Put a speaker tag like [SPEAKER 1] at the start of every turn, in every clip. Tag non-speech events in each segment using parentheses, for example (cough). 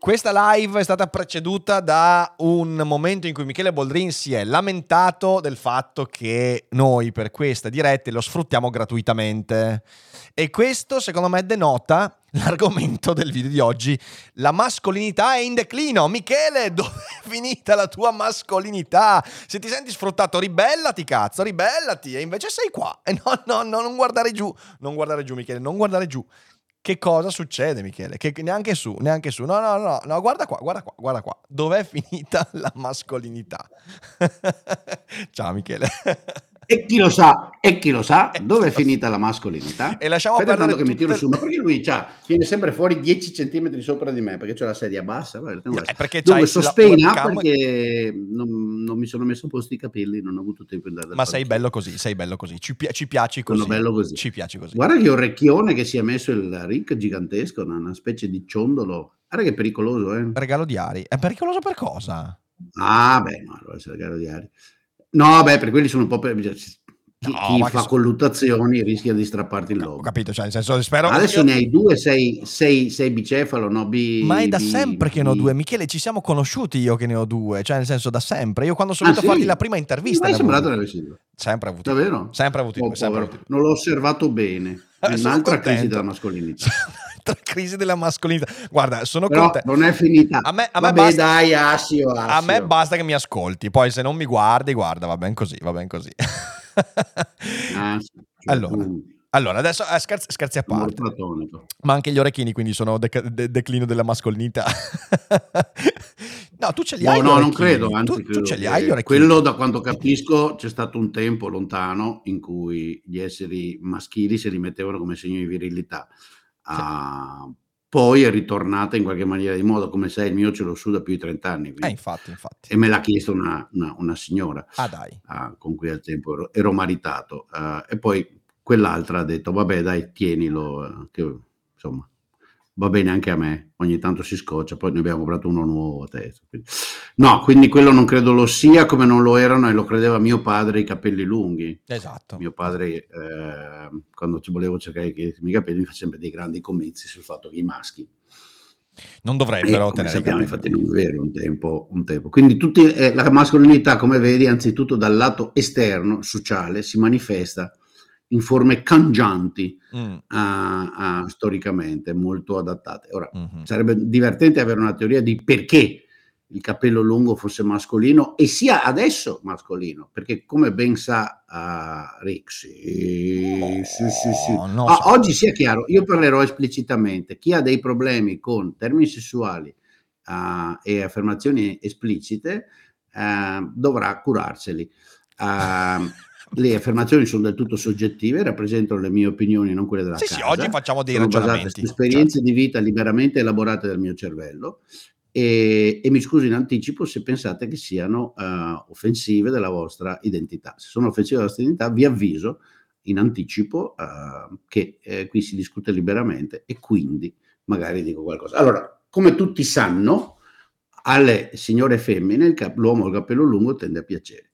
[SPEAKER 1] Questa live è stata preceduta da un momento in cui Michele Boldrin si è lamentato del fatto che noi per queste dirette lo sfruttiamo gratuitamente. E questo, secondo me, denota l'argomento del video di oggi. La mascolinità è in declino. Michele, (laughs) dove è finita la tua mascolinità? Se ti senti sfruttato, ribellati, cazzo, ribellati. E invece sei qua. E no, no, no, non guardare giù. Non guardare giù, Michele, non guardare giù che cosa succede, Michele? Che neanche su, neanche su. No, no, no, no, guarda qua, guarda qua, guarda qua. Dov'è finita (laughs) la mascolinità? (laughs) Ciao, Michele.
[SPEAKER 2] E chi lo sa, e chi lo sa, eh, dove è finita la mascolinità?
[SPEAKER 1] E lasciamo
[SPEAKER 2] Aspetta
[SPEAKER 1] perdere
[SPEAKER 2] che mi tiro su, ma perché lui viene sempre fuori 10 centimetri sopra di me, perché ho la sedia bassa? Guarda,
[SPEAKER 1] no, perché
[SPEAKER 2] Dunque, sospena perché non, non, mi sono messo a posto i capelli, non ho avuto tempo di andare
[SPEAKER 1] Ma sei bello così, sei bello così, ci, pi- ci piaci così.
[SPEAKER 2] Sono bello così.
[SPEAKER 1] Ci piaci così.
[SPEAKER 2] Guarda che orecchione che si è messo il Rick gigantesco, una specie di ciondolo. Guarda che pericoloso, eh?
[SPEAKER 1] Regalo di Ari. È pericoloso per cosa?
[SPEAKER 2] Ah, beh, no, allora se regalo di Ari. No, beh, per quelli sono un po' per chi, no, chi fa che... colluttazioni rischia di strapparti il lobo. Ho
[SPEAKER 1] capito, cioè nel senso spero
[SPEAKER 2] Adesso io... ne hai due, sei, sei, sei bicefalo, no? Bi,
[SPEAKER 1] Ma è da bi, sempre che ne ho due, Michele, ci siamo conosciuti io che ne ho due, cioè nel senso da sempre. Io quando sono ah, venuto sì? a farti la prima intervista...
[SPEAKER 2] Mi è sembrato avessi due.
[SPEAKER 1] Sempre avuto.
[SPEAKER 2] Davvero?
[SPEAKER 1] Sempre avuto oh, sempre
[SPEAKER 2] avuto. Non l'ho osservato bene. È un'altra crisi della mascolinità. (laughs) (laughs)
[SPEAKER 1] crisi della mascolinità. Guarda, sono
[SPEAKER 2] Però
[SPEAKER 1] contento.
[SPEAKER 2] Non è finita.
[SPEAKER 1] A me, a me
[SPEAKER 2] Vabbè,
[SPEAKER 1] basta,
[SPEAKER 2] dai, Assio, Assio.
[SPEAKER 1] A me basta che mi ascolti. Poi se non mi guardi, guarda, va ben così, va ben così.
[SPEAKER 2] ah, sì, (laughs) cioè
[SPEAKER 1] allora, allora, adesso eh, scherzi, scherzi a parte. Ma anche gli orecchini, quindi sono de- de- declino della mascolinità. (laughs) no, tu ce li hai.
[SPEAKER 2] No, no, non credo. Anzi,
[SPEAKER 1] tu,
[SPEAKER 2] credo
[SPEAKER 1] tu ce li hai gli
[SPEAKER 2] orecchini. Quello, da quanto capisco, c'è stato un tempo lontano in cui gli esseri maschili si rimettevano come segno di virilità. Uh, poi è ritornata in qualche maniera di modo, come sai il mio ce l'ho su da più di 30 anni.
[SPEAKER 1] Eh, infatti, infatti.
[SPEAKER 2] E me l'ha chiesto una, una, una signora
[SPEAKER 1] ah, dai.
[SPEAKER 2] Uh, con cui al tempo ero, ero maritato. Uh, e poi quell'altra ha detto, vabbè dai, tienilo, uh, che, insomma, va bene anche a me, ogni tanto si scoccia, poi ne abbiamo comprato uno nuovo a testa. No, quindi quello non credo lo sia come non lo erano e lo credeva mio padre i capelli lunghi.
[SPEAKER 1] Esatto.
[SPEAKER 2] Mio padre, eh, quando ci volevo cercare i miei capelli, mi fa sempre dei grandi comizi sul fatto che i maschi
[SPEAKER 1] non dovrebbero tenere
[SPEAKER 2] sappiamo, infatti non è vero un tempo, un tempo. quindi tutti, eh, la mascolinità come vedi anzitutto dal lato esterno sociale si manifesta in forme cangianti mm. uh, uh, storicamente molto adattate. Ora, mm-hmm. sarebbe divertente avere una teoria di perché il capello lungo fosse mascolino e sia adesso mascolino, perché come ben sa uh, sì,
[SPEAKER 1] no,
[SPEAKER 2] sì, sì, sì. No, ah, so. Oggi sia chiaro, io parlerò esplicitamente, chi ha dei problemi con termini sessuali uh, e affermazioni esplicite uh, dovrà curarseli. Uh, le affermazioni sono del tutto soggettive, rappresentano le mie opinioni, non quelle della
[SPEAKER 1] sì,
[SPEAKER 2] casa.
[SPEAKER 1] Sì, oggi facciamo dei
[SPEAKER 2] sono
[SPEAKER 1] ragionamenti.
[SPEAKER 2] Su esperienze certo. di vita liberamente elaborate dal mio cervello e, e, mi scuso in anticipo se pensate che siano uh, offensive della vostra identità. Se sono offensive della vostra identità, vi avviso in anticipo uh, che eh, qui si discute liberamente e quindi magari dico qualcosa. Allora, come tutti sanno, alle signore femmine cap- l'uomo col capello lungo tende a piacere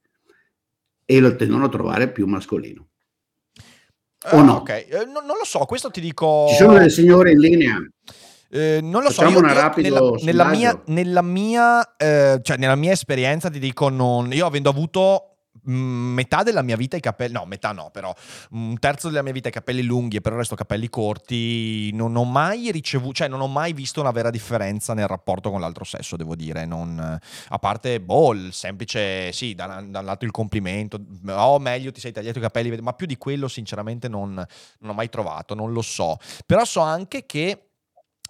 [SPEAKER 2] e lo tendono a trovare più mascolino. O no?
[SPEAKER 1] Ok, eh, no, non lo so, questo ti dico...
[SPEAKER 2] Ci sono delle signore in linea?
[SPEAKER 1] Eh, non lo
[SPEAKER 2] Facciamo
[SPEAKER 1] so, io,
[SPEAKER 2] una rapida
[SPEAKER 1] nella, nella, mia, nella, mia, eh, cioè nella mia esperienza ti dico, non, io avendo avuto metà della mia vita i capelli, no, metà no, però un terzo della mia vita i capelli lunghi e per il resto capelli corti, non ho mai ricevuto, cioè non ho mai visto una vera differenza nel rapporto con l'altro sesso, devo dire, non, a parte, boh, il semplice, sì, da, da un lato il complimento, oh meglio ti sei tagliato i capelli, ma più di quello sinceramente non, non ho mai trovato, non lo so, però so anche che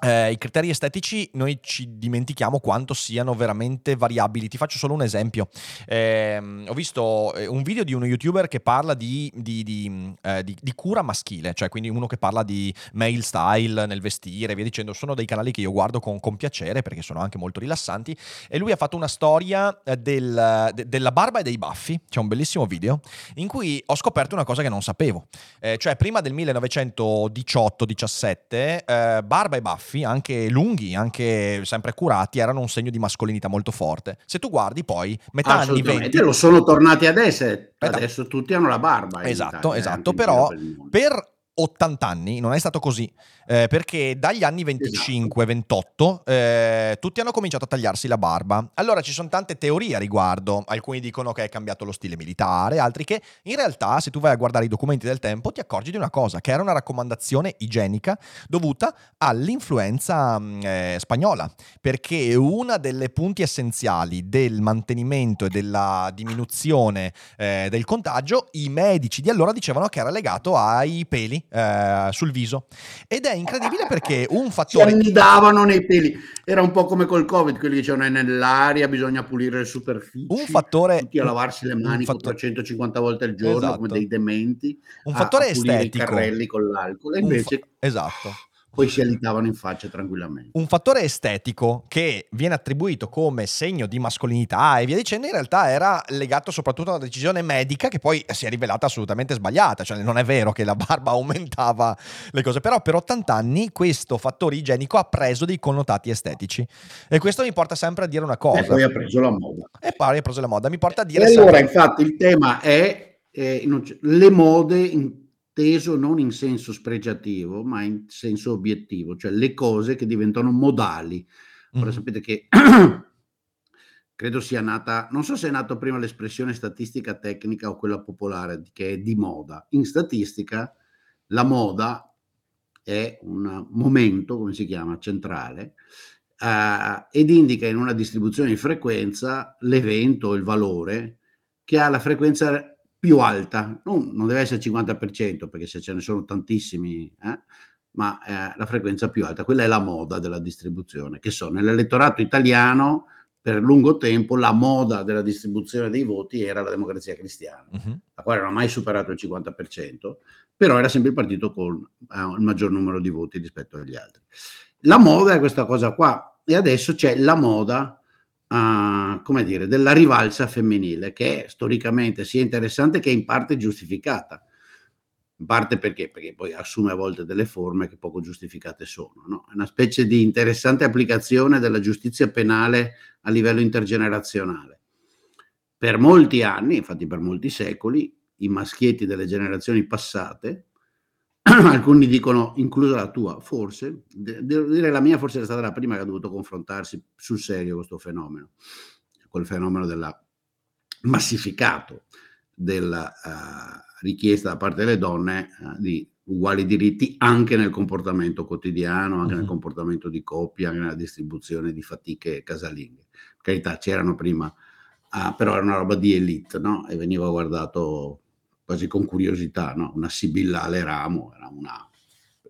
[SPEAKER 1] eh, i criteri estetici noi ci dimentichiamo quanto siano veramente variabili. Ti faccio solo un esempio. Eh, ho visto eh, un video di uno youtuber che parla di, di, di, eh, di, cura maschile, cioè quindi uno che parla di male style nel vestire, via dicendo. Sono dei canali che io guardo con, con piacere perché sono anche molto rilassanti. E lui ha fatto una storia eh, del, de, della barba e dei baffi. C'è un bellissimo video in cui ho scoperto una cosa che non sapevo. Eh, cioè, prima del 1918-17, barba e baffi baffi, anche lunghi, anche sempre curati, erano un segno di mascolinità molto forte. Se tu guardi poi, metà anni 20...
[SPEAKER 2] lo sono tornati ad essere, adesso tutti hanno la barba.
[SPEAKER 1] Esatto, Italia, esatto, però per 80 anni non è stato così, eh, perché dagli anni 25-28 esatto. eh, tutti hanno cominciato a tagliarsi la barba. Allora ci sono tante teorie a riguardo, alcuni dicono che è cambiato lo stile militare, altri che in realtà se tu vai a guardare i documenti del tempo ti accorgi di una cosa, che era una raccomandazione igienica dovuta all'influenza mm, eh, spagnola, perché una delle punti essenziali del mantenimento e della diminuzione eh, del contagio, i medici di allora dicevano che era legato ai peli eh, sul viso. Ed è incredibile perché un fattore...
[SPEAKER 2] Si annidavano nei peli. Era un po' come col Covid, quelli dicevano è nell'aria, bisogna pulire le superfici.
[SPEAKER 1] Un fattore...
[SPEAKER 2] Tutti a lavarsi le mani fatto... 150 volte al giorno esatto. come dei dementi.
[SPEAKER 1] Un fattore
[SPEAKER 2] a, a
[SPEAKER 1] estetico.
[SPEAKER 2] i carrelli con l'alcol. E invece...
[SPEAKER 1] Fa... Esatto
[SPEAKER 2] poi si alitavano in faccia tranquillamente.
[SPEAKER 1] Un fattore estetico che viene attribuito come segno di mascolinità e via dicendo, in realtà era legato soprattutto a una decisione medica che poi si è rivelata assolutamente sbagliata, cioè non è vero che la barba (laughs) aumentava le cose, però per 80 anni questo fattore igienico ha preso dei connotati estetici e questo mi porta sempre a dire una cosa. E
[SPEAKER 2] poi ha preso la moda.
[SPEAKER 1] E poi ha preso la moda, mi porta a dire...
[SPEAKER 2] E allora sempre... infatti il tema è eh, le mode in teso non in senso spregiativo, ma in senso obiettivo, cioè le cose che diventano modali. Ora mm. sapete che (clears throat) credo sia nata, non so se è nata prima l'espressione statistica tecnica o quella popolare, che è di moda. In statistica la moda è un momento, come si chiama, centrale, uh, ed indica in una distribuzione di frequenza l'evento, il valore, che ha la frequenza più alta, non, non deve essere il 50% perché se ce ne sono tantissimi, eh, ma eh, la frequenza più alta, quella è la moda della distribuzione, che so, nell'elettorato italiano per lungo tempo la moda della distribuzione dei voti era la democrazia cristiana, uh-huh. la quale non ha mai superato il 50%, però era sempre il partito con eh, il maggior numero di voti rispetto agli altri. La moda è questa cosa qua e adesso c'è la moda uh, come dire, della rivalsa femminile, che è storicamente sia interessante che in parte giustificata. In parte perché? Perché poi assume a volte delle forme che poco giustificate sono. No? È una specie di interessante applicazione della giustizia penale a livello intergenerazionale. Per molti anni, infatti per molti secoli, i maschietti delle generazioni passate (clears throat) alcuni dicono inclusa la tua, forse, devo dire la mia forse è stata la prima che ha dovuto confrontarsi sul serio con questo fenomeno, quel fenomeno della massificato della uh, richiesta da parte delle donne uh, di uguali diritti anche nel comportamento quotidiano, anche uh-huh. nel comportamento di coppia, anche nella distribuzione di fatiche casalinghe. Per carità, c'erano prima, uh, però era una roba di elite, no? E veniva guardato quasi con curiosità, no? una sibillale ramo, era una,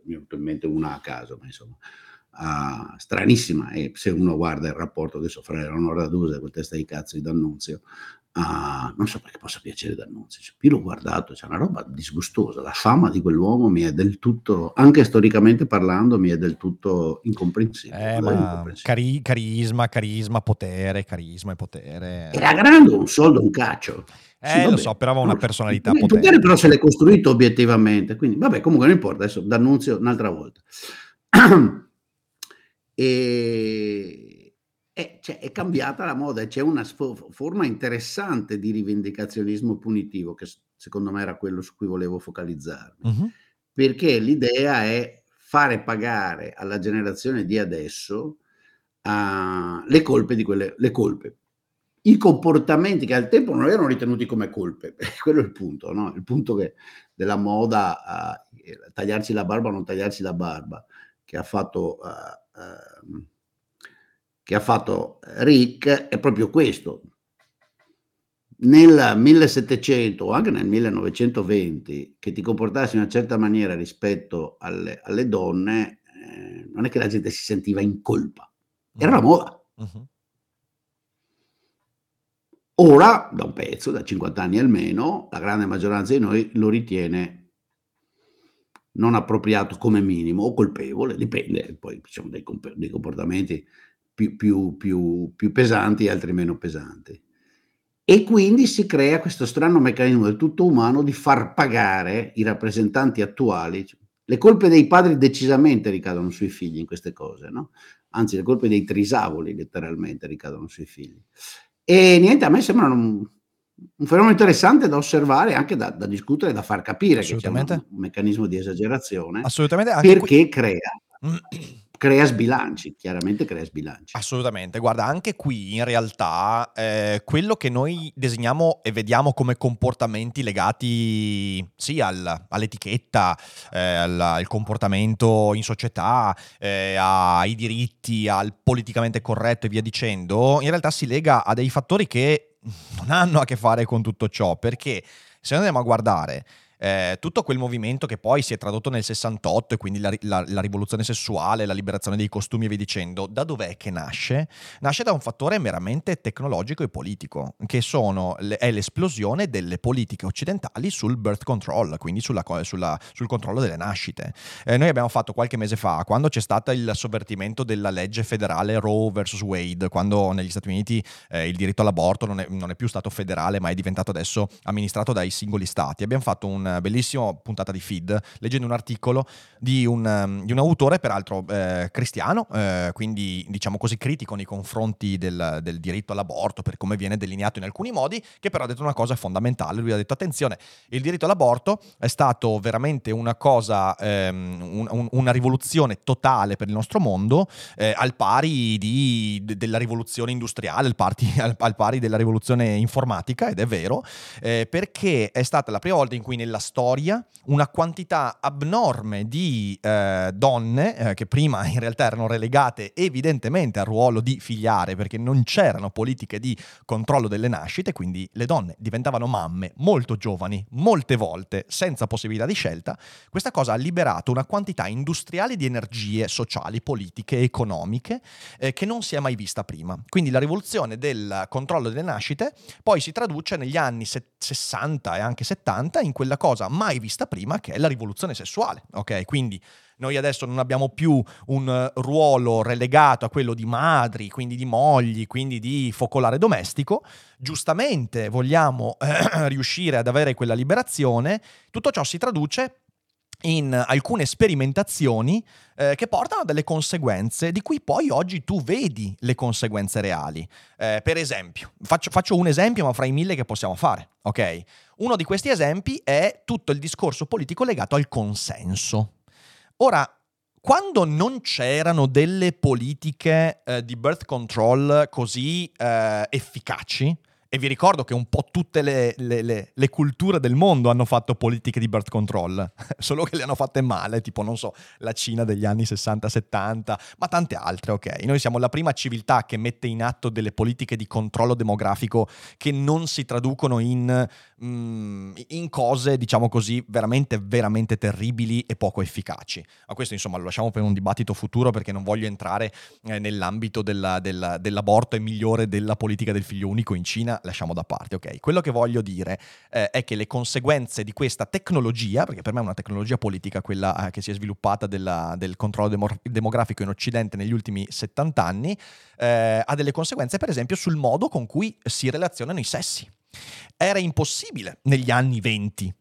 [SPEAKER 2] mi è venuto in mente una a caso, ma insomma, uh, stranissima. E se uno guarda il rapporto adesso fra Eleonora Duse e quel testa di cazzo di D'Annunzio, uh, non so perché possa piacere D'Annunzio, cioè, più l'ho guardato, c'è una roba disgustosa. La fama di quell'uomo mi è del tutto, anche storicamente parlando, mi è del tutto incomprensibile.
[SPEAKER 1] Eh, incomprensibile. Cari- carisma, carisma, potere, carisma e potere.
[SPEAKER 2] Era grande un soldo, un caccio.
[SPEAKER 1] Eh, sì, lo so, però aveva una personalità
[SPEAKER 2] il potente. Potere però se l'è costruito obiettivamente, quindi vabbè, comunque non importa, adesso d'annunzio un'altra volta. (clears throat) e, e cioè, è cambiata la moda, c'è una sf- forma interessante di rivendicazionismo punitivo, che secondo me era quello su cui volevo focalizzarmi, uh-huh. perché l'idea è fare pagare alla generazione di adesso uh, le colpe di quelle, le colpe i comportamenti che al tempo non erano ritenuti come colpe, (laughs) quello è il punto, no? il punto che, della moda uh, tagliarsi la barba o non tagliarsi la barba, che ha fatto, uh, uh, che ha fatto Rick, è proprio questo. Nel 1700 o anche nel 1920, che ti comportassi in una certa maniera rispetto alle, alle donne, eh, non è che la gente si sentiva in colpa, era la moda. Uh-huh. Ora, da un pezzo, da 50 anni almeno, la grande maggioranza di noi lo ritiene non appropriato come minimo o colpevole, dipende, poi ci sono dei, comp- dei comportamenti più, più, più, più pesanti e altri meno pesanti. E quindi si crea questo strano meccanismo del tutto umano di far pagare i rappresentanti attuali. Le colpe dei padri decisamente ricadono sui figli in queste cose, no? Anzi, le colpe dei trisavoli letteralmente ricadono sui figli. E niente, a me sembra un, un fenomeno interessante da osservare anche da, da, discutere, da far capire che c'è un, un meccanismo di esagerazione.
[SPEAKER 1] Assolutamente.
[SPEAKER 2] perché qui... crea crea sbilanci, chiaramente crea sbilanci.
[SPEAKER 1] Assolutamente, guarda, anche qui in realtà eh, quello che noi designiamo e vediamo come comportamenti legati sì al, all'etichetta, eh, al, al, comportamento in società, eh, ai diritti, al politicamente corretto e via dicendo, in realtà si lega a dei fattori che non hanno a che fare con tutto ciò, perché se andiamo a guardare eh, tutto quel movimento che poi si è tradotto nel 68 e quindi la, la, la, rivoluzione sessuale, la liberazione dei costumi e via dicendo, da dov'è che nasce? Nasce da un fattore meramente tecnologico e politico, che sono, è l'esplosione delle politiche occidentali sul birth control, quindi sulla, sulla, sul controllo delle nascite. Eh, noi abbiamo fatto qualche mese fa, quando c'è stato il sovvertimento della legge federale Roe vs. Wade, quando negli Stati Uniti eh, il diritto all'aborto non è, non è più stato federale, ma è diventato adesso amministrato dai singoli stati, abbiamo fatto un bellissima puntata di feed leggendo un articolo di un, di un autore, peraltro eh, cristiano, eh, quindi diciamo così critico nei confronti del, del, diritto all'aborto per come viene delineato in alcuni modi, che però ha detto una cosa fondamentale. Lui ha detto attenzione, il diritto all'aborto è stato veramente una cosa, ehm, un, un, una rivoluzione totale per il nostro mondo, eh, al pari di, de, della rivoluzione industriale, al, parti, (laughs) al, al, pari della rivoluzione informatica, ed è vero, eh, perché è stata la prima volta in cui nella storia una quantità abnorme di eh, donne eh, che prima in realtà erano relegate evidentemente al ruolo di figliare perché non c'erano politiche di controllo delle nascite, quindi le donne diventavano mamme molto giovani, molte volte senza possibilità di scelta. Questa cosa ha liberato una quantità industriale di energie sociali, politiche, economiche eh, che non si è mai vista prima. Quindi la rivoluzione del controllo delle nascite poi si traduce negli anni 60 e anche 70 in quella cosa mai vista prima che è la rivoluzione sessuale. Ok, quindi noi adesso non abbiamo più un ruolo relegato a quello di madri, quindi di mogli, quindi di focolare domestico. Giustamente vogliamo eh, (clears throat) riuscire ad avere quella liberazione. Tutto ciò si traduce in alcune sperimentazioni eh, che portano a delle conseguenze di cui poi oggi tu vedi le conseguenze reali. Eh, per esempio, faccio, faccio, un esempio ma fra i mille che possiamo fare, ok? Uno di questi esempi è tutto il discorso politico legato al consenso. Ora, quando non c'erano delle politiche eh, di birth control così eh, efficaci, e vi ricordo che un po' tutte le, le, le, le, culture del mondo hanno fatto politiche di birth control, (laughs) solo che le hanno fatte male, tipo, non so, la Cina degli anni 60-70, ma tante altre, ok? Noi siamo la prima civiltà che mette in atto delle politiche di controllo demografico che non si traducono in, in cose, diciamo così, veramente, veramente terribili e poco efficaci. Ma questo, insomma, lo lasciamo per un dibattito futuro perché non voglio entrare eh, nell'ambito della, della, dell'aborto è migliore della politica del figlio unico in Cina lasciamo da parte, ok? Quello che voglio dire eh, è che le conseguenze di questa tecnologia, perché per me è una tecnologia politica quella eh, che si è sviluppata della, del controllo demo- demografico in Occidente negli ultimi 70 anni, eh, ha delle conseguenze per esempio sul modo con cui si relazionano i sessi. Era impossibile negli anni 20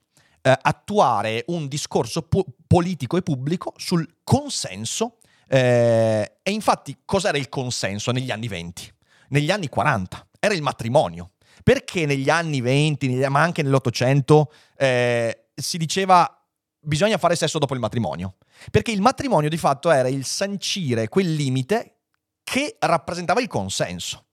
[SPEAKER 1] eh, attuare un discorso po- politico e pubblico sul consenso. Eh, e infatti cos'era il consenso negli anni 20? Negli anni 40 era il matrimonio. Perché negli anni 20, ma anche nell'Ottocento, eh, si diceva bisogna fare sesso dopo il matrimonio? Perché il matrimonio di fatto era il sancire quel limite che rappresentava il consenso.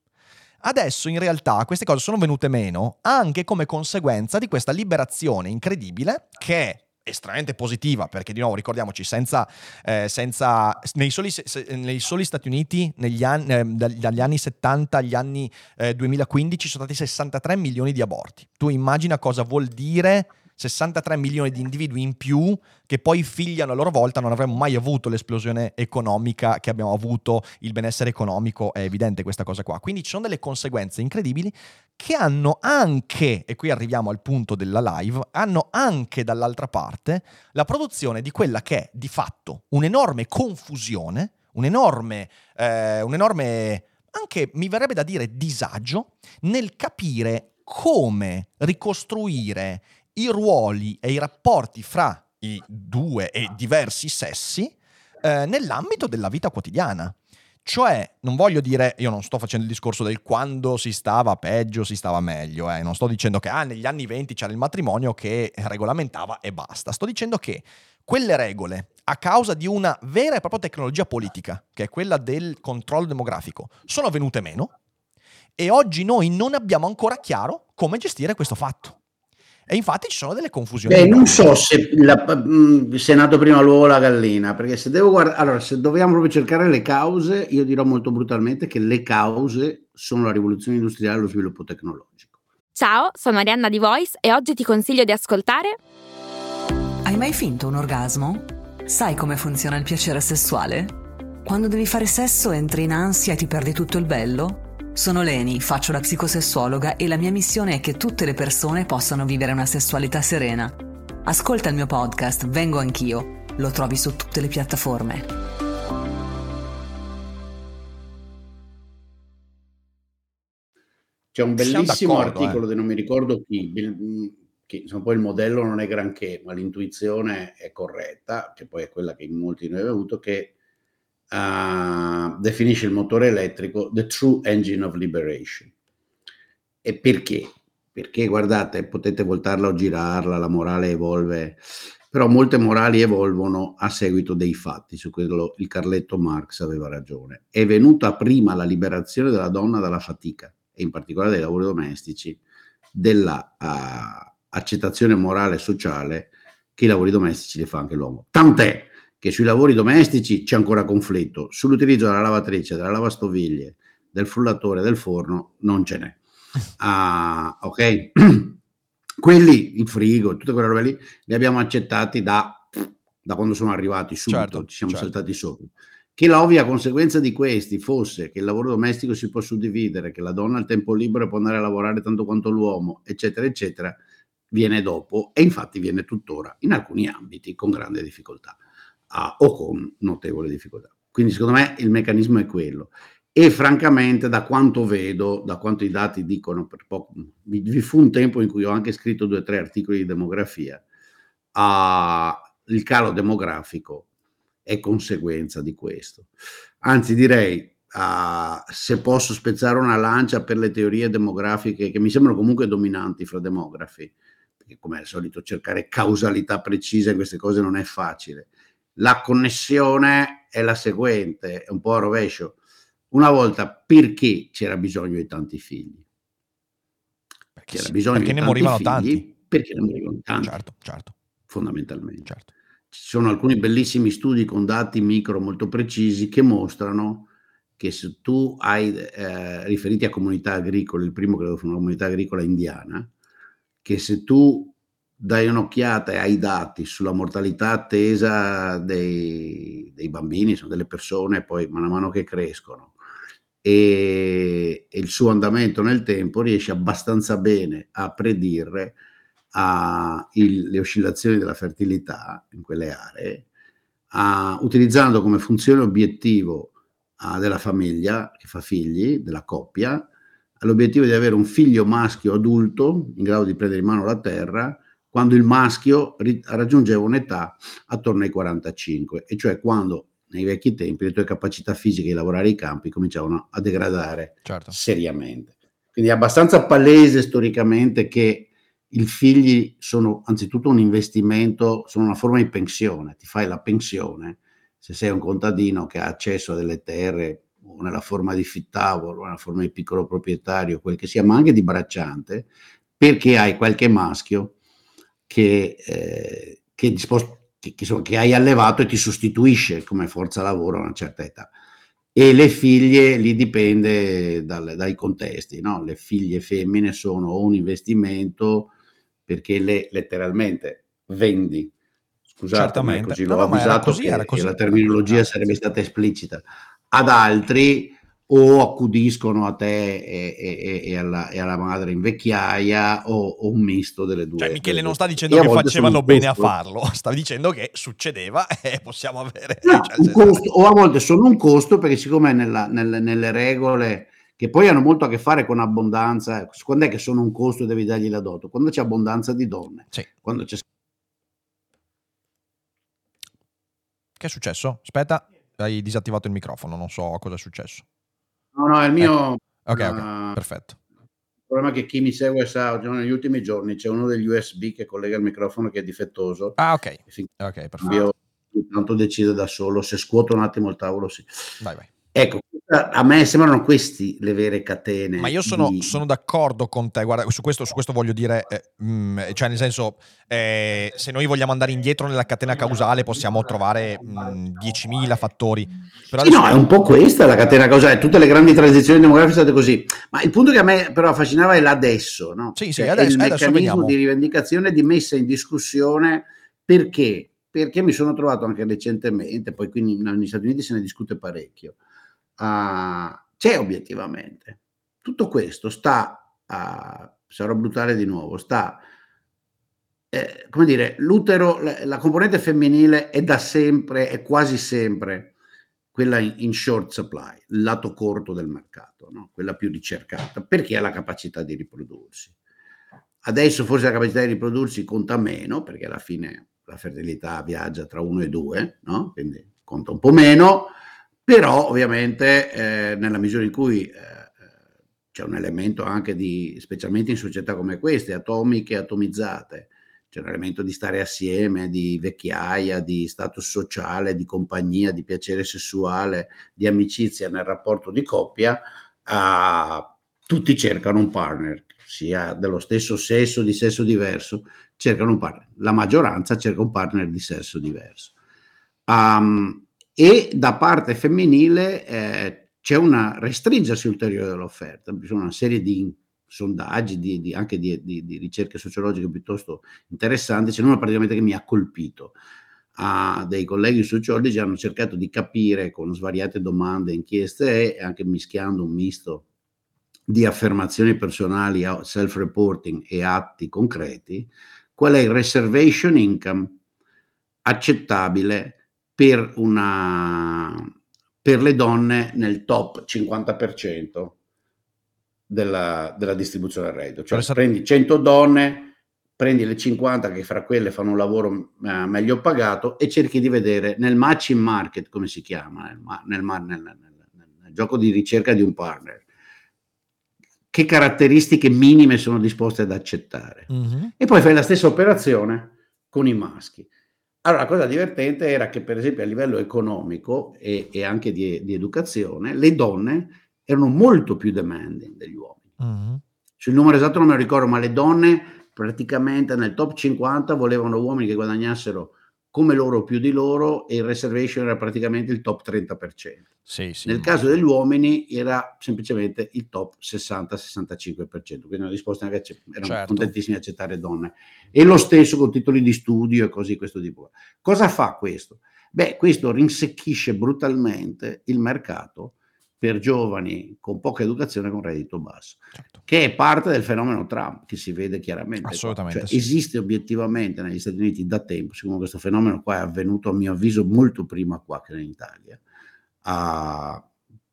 [SPEAKER 1] Adesso in realtà queste cose sono venute meno anche come conseguenza di questa liberazione incredibile che è estremamente positiva, perché di nuovo ricordiamoci, senza, eh, senza nei, soli, se, nei, soli, Stati Uniti anni, eh, dagli anni 70 agli anni eh, 2015 sono stati 63 milioni di aborti. Tu immagina cosa vuol dire 63 milioni di individui in più che poi figliano a loro volta, non avremmo mai avuto l'esplosione economica che abbiamo avuto, il benessere economico, è evidente questa cosa qua. Quindi ci sono delle conseguenze incredibili che hanno anche, e qui arriviamo al punto della live, hanno anche dall'altra parte la produzione di quella che è di fatto un'enorme confusione, un'enorme, eh, un'enorme anche mi verrebbe da dire disagio nel capire come ricostruire i ruoli e i rapporti fra i due e diversi sessi eh, nell'ambito della vita quotidiana. Cioè, non voglio dire, io non sto facendo il discorso del quando si stava peggio, si stava meglio, eh. non sto dicendo che ah, negli anni 20 c'era il matrimonio che regolamentava e basta, sto dicendo che quelle regole, a causa di una vera e propria tecnologia politica, che è quella del controllo demografico, sono venute meno e oggi noi non abbiamo ancora chiaro come gestire questo fatto. E infatti ci sono delle confusioni.
[SPEAKER 2] Beh, non so se, la, se è nato prima l'uovo o la gallina, perché se devo guardare, allora se dobbiamo proprio cercare le cause, io dirò molto brutalmente che le cause sono la rivoluzione industriale e lo sviluppo tecnologico.
[SPEAKER 3] Ciao, sono Arianna di Voice e oggi ti consiglio di ascoltare.
[SPEAKER 4] Hai mai finto un orgasmo? Sai come funziona il piacere sessuale? Quando devi fare sesso entri in ansia e ti perdi tutto il bello? Sono Leni, faccio la psicosessuologa e la mia missione è che tutte le persone possano vivere una sessualità serena. Ascolta il mio podcast Vengo anch'io, lo trovi su tutte le piattaforme.
[SPEAKER 2] C'è un bellissimo articolo eh. di non mi ricordo chi, che insomma, poi il modello non è granché, ma l'intuizione è corretta, che poi è quella che in molti noi abbiamo avuto, che uh, definisce il motore elettrico the true engine of liberation. E perché? Perché guardate, potete voltarla o girarla, la morale evolve, però molte morali evolvono a seguito dei fatti, su quello il Carletto Marx aveva ragione. È venuta prima la liberazione della donna dalla fatica, e in particolare dai lavori domestici, della uh, accettazione morale e sociale che i lavori domestici li fa anche l'uomo. Tant'è che sui lavori domestici c'è ancora conflitto, sull'utilizzo della lavatrice, della lavastoviglie, del frullatore, del forno, non ce n'è. (laughs) Ah, ok? (clears throat) Quelli, il frigo, tutte quelle robe lì, li abbiamo accettati da, da quando sono arrivati subito, certo, ci siamo certo. saltati sopra. Che l'ovvia conseguenza di questi fosse che il lavoro domestico si può suddividere, che la donna al tempo libero può andare a lavorare tanto quanto l'uomo, eccetera, eccetera, viene dopo e infatti viene tuttora in alcuni ambiti con grande difficoltà a, o con notevole difficoltà. Quindi secondo me il meccanismo è quello. E francamente, da quanto vedo, da quanto i dati dicono, per poco, vi, vi fu un tempo in cui ho anche scritto due o tre articoli di demografia, uh, il calo demografico è conseguenza di questo. Anzi, direi, uh, se posso spezzare una lancia per le teorie demografiche che mi sembrano comunque dominanti fra demografi, perché come al solito cercare causalità precise in queste cose non è facile la connessione è la seguente, è un po' a rovescio. Una volta perché c'era bisogno di tanti figli?
[SPEAKER 1] Perché, c'era bisogno perché di ne morivano figli, tanti.
[SPEAKER 2] Perché ne morivano tanti.
[SPEAKER 1] Certo, certo.
[SPEAKER 2] Fondamentalmente. Certo. Ci sono alcuni bellissimi studi con dati micro molto precisi che mostrano che se tu hai eh, riferiti a comunità agricole, il primo credo fu una comunità agricola indiana, che se tu dai un'occhiata ai dati sulla mortalità attesa dei, dei bambini, sono delle persone poi man mano che crescono e, e, il suo andamento nel tempo riesce abbastanza bene a predire a il, le oscillazioni della fertilità in quelle aree, a, utilizzando come funzione obiettivo a, della famiglia che fa figli, della coppia, l'obiettivo di avere un figlio maschio adulto in grado di prendere in mano la terra quando il maschio raggiungeva un'età attorno ai 45, e cioè quando nei vecchi tempi le tue capacità fisiche di lavorare i campi cominciavano a degradare certo. seriamente. Quindi è abbastanza palese storicamente che i figli sono anzitutto un investimento, sono una forma di pensione, ti fai la pensione se sei un contadino che ha accesso a delle terre o nella forma di fittavolo, nella forma di piccolo proprietario, quel che sia, ma anche di bracciante, perché hai qualche maschio che, eh, che, disposto, che, insomma, che, hai allevato e ti sostituisce come forza lavoro a una certa età. E le figlie lì dipende dal, dai contesti, no? le figlie femmine sono un investimento perché le letteralmente vendi. Scusate,
[SPEAKER 1] Certamente.
[SPEAKER 2] così
[SPEAKER 1] No,
[SPEAKER 2] l'ho
[SPEAKER 1] no, ma
[SPEAKER 2] avvisato
[SPEAKER 1] così,
[SPEAKER 2] che,
[SPEAKER 1] così.
[SPEAKER 2] che la terminologia sarebbe stata esplicita. Ad altri o accudiscono a te e, e- e alla, e alla madre in vecchiaia o, o un misto delle due.
[SPEAKER 1] Cioè, Michele non sta dicendo
[SPEAKER 2] a
[SPEAKER 1] che facevano bene a
[SPEAKER 2] costo.
[SPEAKER 1] farlo, (laughs) sta dicendo che succedeva (laughs) e possiamo avere...
[SPEAKER 2] No,
[SPEAKER 1] cioè,
[SPEAKER 2] costo, o a volte sono un costo perché siccome nella- nelle, nelle regole che poi hanno molto a che fare con abbondanza, quando è che sono un costo e devi dargli la dote? Quando c'è abbondanza di donne,
[SPEAKER 1] Sì.
[SPEAKER 2] quando c'è
[SPEAKER 1] Che è successo? Aspetta, hai disattivato il microfono, non so cosa è successo.
[SPEAKER 2] No, no, è il mio
[SPEAKER 1] Ok, ok,
[SPEAKER 2] Ah.
[SPEAKER 1] perfetto.
[SPEAKER 2] il problema è che chi mi segue sa, negli ultimi giorni c'è uno degli USB che collega il microfono che è difettoso.
[SPEAKER 1] Ah, ok, ok, perfetto.
[SPEAKER 2] cambio, tanto decide da solo, se scuoto un attimo il tavolo sì.
[SPEAKER 1] Vai, vai.
[SPEAKER 2] Ecco, a me sembrano questi le vere catene.
[SPEAKER 1] Ma io sono,
[SPEAKER 2] di-
[SPEAKER 1] sono d'accordo con te, guarda, su questo, su questo voglio dire, eh, mm, cioè nel senso, eh, se noi vogliamo andare indietro nella catena causale possiamo trovare mm, 10.000 fattori. Però
[SPEAKER 2] Sì, no, è un po' questa la catena causale, tutte le grandi transizioni demografiche sono state così. Ma il punto che a me però affascinava è l'adesso, no?
[SPEAKER 1] Sì, sì,
[SPEAKER 2] Cioè,
[SPEAKER 1] adesso-
[SPEAKER 2] il meccanismo
[SPEAKER 1] vediamo.
[SPEAKER 2] di rivendicazione, di messa in discussione, perché? Perché mi sono trovato anche recentemente, poi qui negli Stati Uniti se ne discute parecchio, Ah, c'è obiettivamente. Tutto questo sta, a, sarò brutale di nuovo, sta eh, come dire, l'utero, la, la componente femminile è da sempre, è quasi sempre quella in, in short supply, il lato corto del mercato, no? quella più ricercata, perché ha la capacità di riprodursi. Adesso forse la capacità di riprodursi conta meno, perché alla fine la fertilità viaggia tra 1 e 2, no? quindi conta un po' meno, però ovviamente eh, nella misura in cui eh, c'è un elemento anche di, specialmente in società come queste, atomiche, atomizzate, c'è un elemento di stare assieme, di vecchiaia, di status sociale, di compagnia, di piacere sessuale, di amicizia nel rapporto di coppia, uh, tutti cercano un partner, sia dello stesso sesso, di sesso diverso, cercano un partner. La maggioranza cerca un partner di sesso diverso. Um, e da parte femminile eh, c'è una restringersi ulteriore dell'offerta, ci sono una serie di sondaggi, di, di, anche di, di, ricerche sociologiche piuttosto interessanti, c'è una praticamente che mi ha colpito. Uh, dei colleghi sociologi hanno cercato di capire con svariate domande, inchieste e anche mischiando un misto di affermazioni personali, self-reporting e atti concreti, qual è il reservation income accettabile per, una, per le donne nel top 50% della, della distribuzione del reddito. Cioè
[SPEAKER 1] Resa-
[SPEAKER 2] prendi 100 donne, prendi le 50 che fra quelle fanno un lavoro eh, meglio pagato e cerchi di vedere nel matching market, come si chiama, nel, nel, nel, nel gioco di ricerca di un partner, che caratteristiche minime sono disposte ad accettare.
[SPEAKER 1] Mm-hmm.
[SPEAKER 2] E poi fai la stessa operazione con i maschi. Allora, la cosa divertente era che, per esempio, a livello economico e, e anche di, di, educazione, le donne erano molto più demanding degli uomini.
[SPEAKER 1] Mm-hmm.
[SPEAKER 2] Sul numero esatto non me lo ricordo, ma le donne praticamente nel top 50 volevano uomini che guadagnassero come loro più di loro e il reservation era praticamente il top 30%.
[SPEAKER 1] Sì, sì,
[SPEAKER 2] Nel caso degli uomini era semplicemente il top 60-65%, quindi erano disposti anche a erano
[SPEAKER 1] Certo.
[SPEAKER 2] contentissimi di accettare donne. E lo stesso con titoli di studio e così questo tipo. Cosa fa questo? Beh, questo rinsecchisce brutalmente il mercato per giovani con poca educazione con reddito basso,
[SPEAKER 1] certo.
[SPEAKER 2] che è parte del fenomeno Trump, che si vede chiaramente.
[SPEAKER 1] Assolutamente
[SPEAKER 2] Cioè,
[SPEAKER 1] sì.
[SPEAKER 2] Esiste obiettivamente negli Stati Uniti da tempo, siccome questo fenomeno qua è avvenuto a mio avviso molto prima qua che in Italia, a-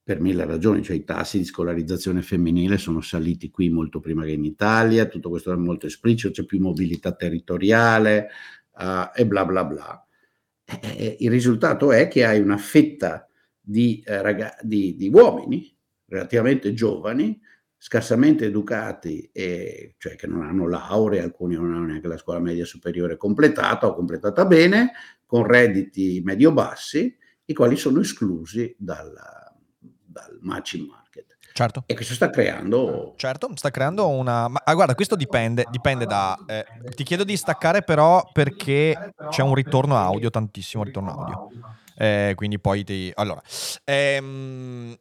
[SPEAKER 2] per mille ragioni, cioè i tassi di scolarizzazione femminile sono saliti qui molto prima che in Italia, tutto questo è molto esplicito, c'è più mobilità territoriale eh, e bla bla bla. Eh, il risultato è che hai una fetta di, eh, raga- di, di uomini relativamente giovani, scarsamente educati, e, cioè che non hanno laurea, alcuni non hanno neanche la scuola media superiore completata o completata bene, con redditi medio-bassi, i quali sono esclusi dal, dal matching market.
[SPEAKER 1] Certo.
[SPEAKER 2] E questo sta creando...
[SPEAKER 1] Certo, sta creando una... Ma ah, guarda, questo dipende, dipende da... eh, ti chiedo di staccare però perché c'è un ritorno audio, tantissimo ritorno audio. Eh, quindi poi ti... Allora, ehm,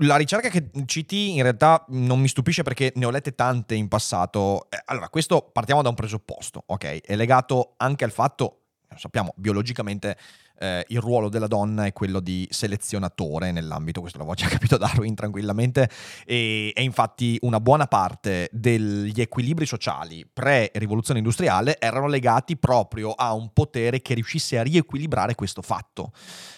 [SPEAKER 1] la ricerca che citi in realtà non mi stupisce perché ne ho lette tante in passato. Eh, allora, questo partiamo da un presupposto, ok? È legato anche al fatto, sappiamo, biologicamente eh, il ruolo della donna è quello di selezionatore nell'ambito, questo l'avevo (laughs) già capito Darwin tranquillamente, e, e infatti una buona parte degli equilibri sociali pre-rivoluzione industriale erano legati proprio a un potere che riuscisse a riequilibrare questo fatto.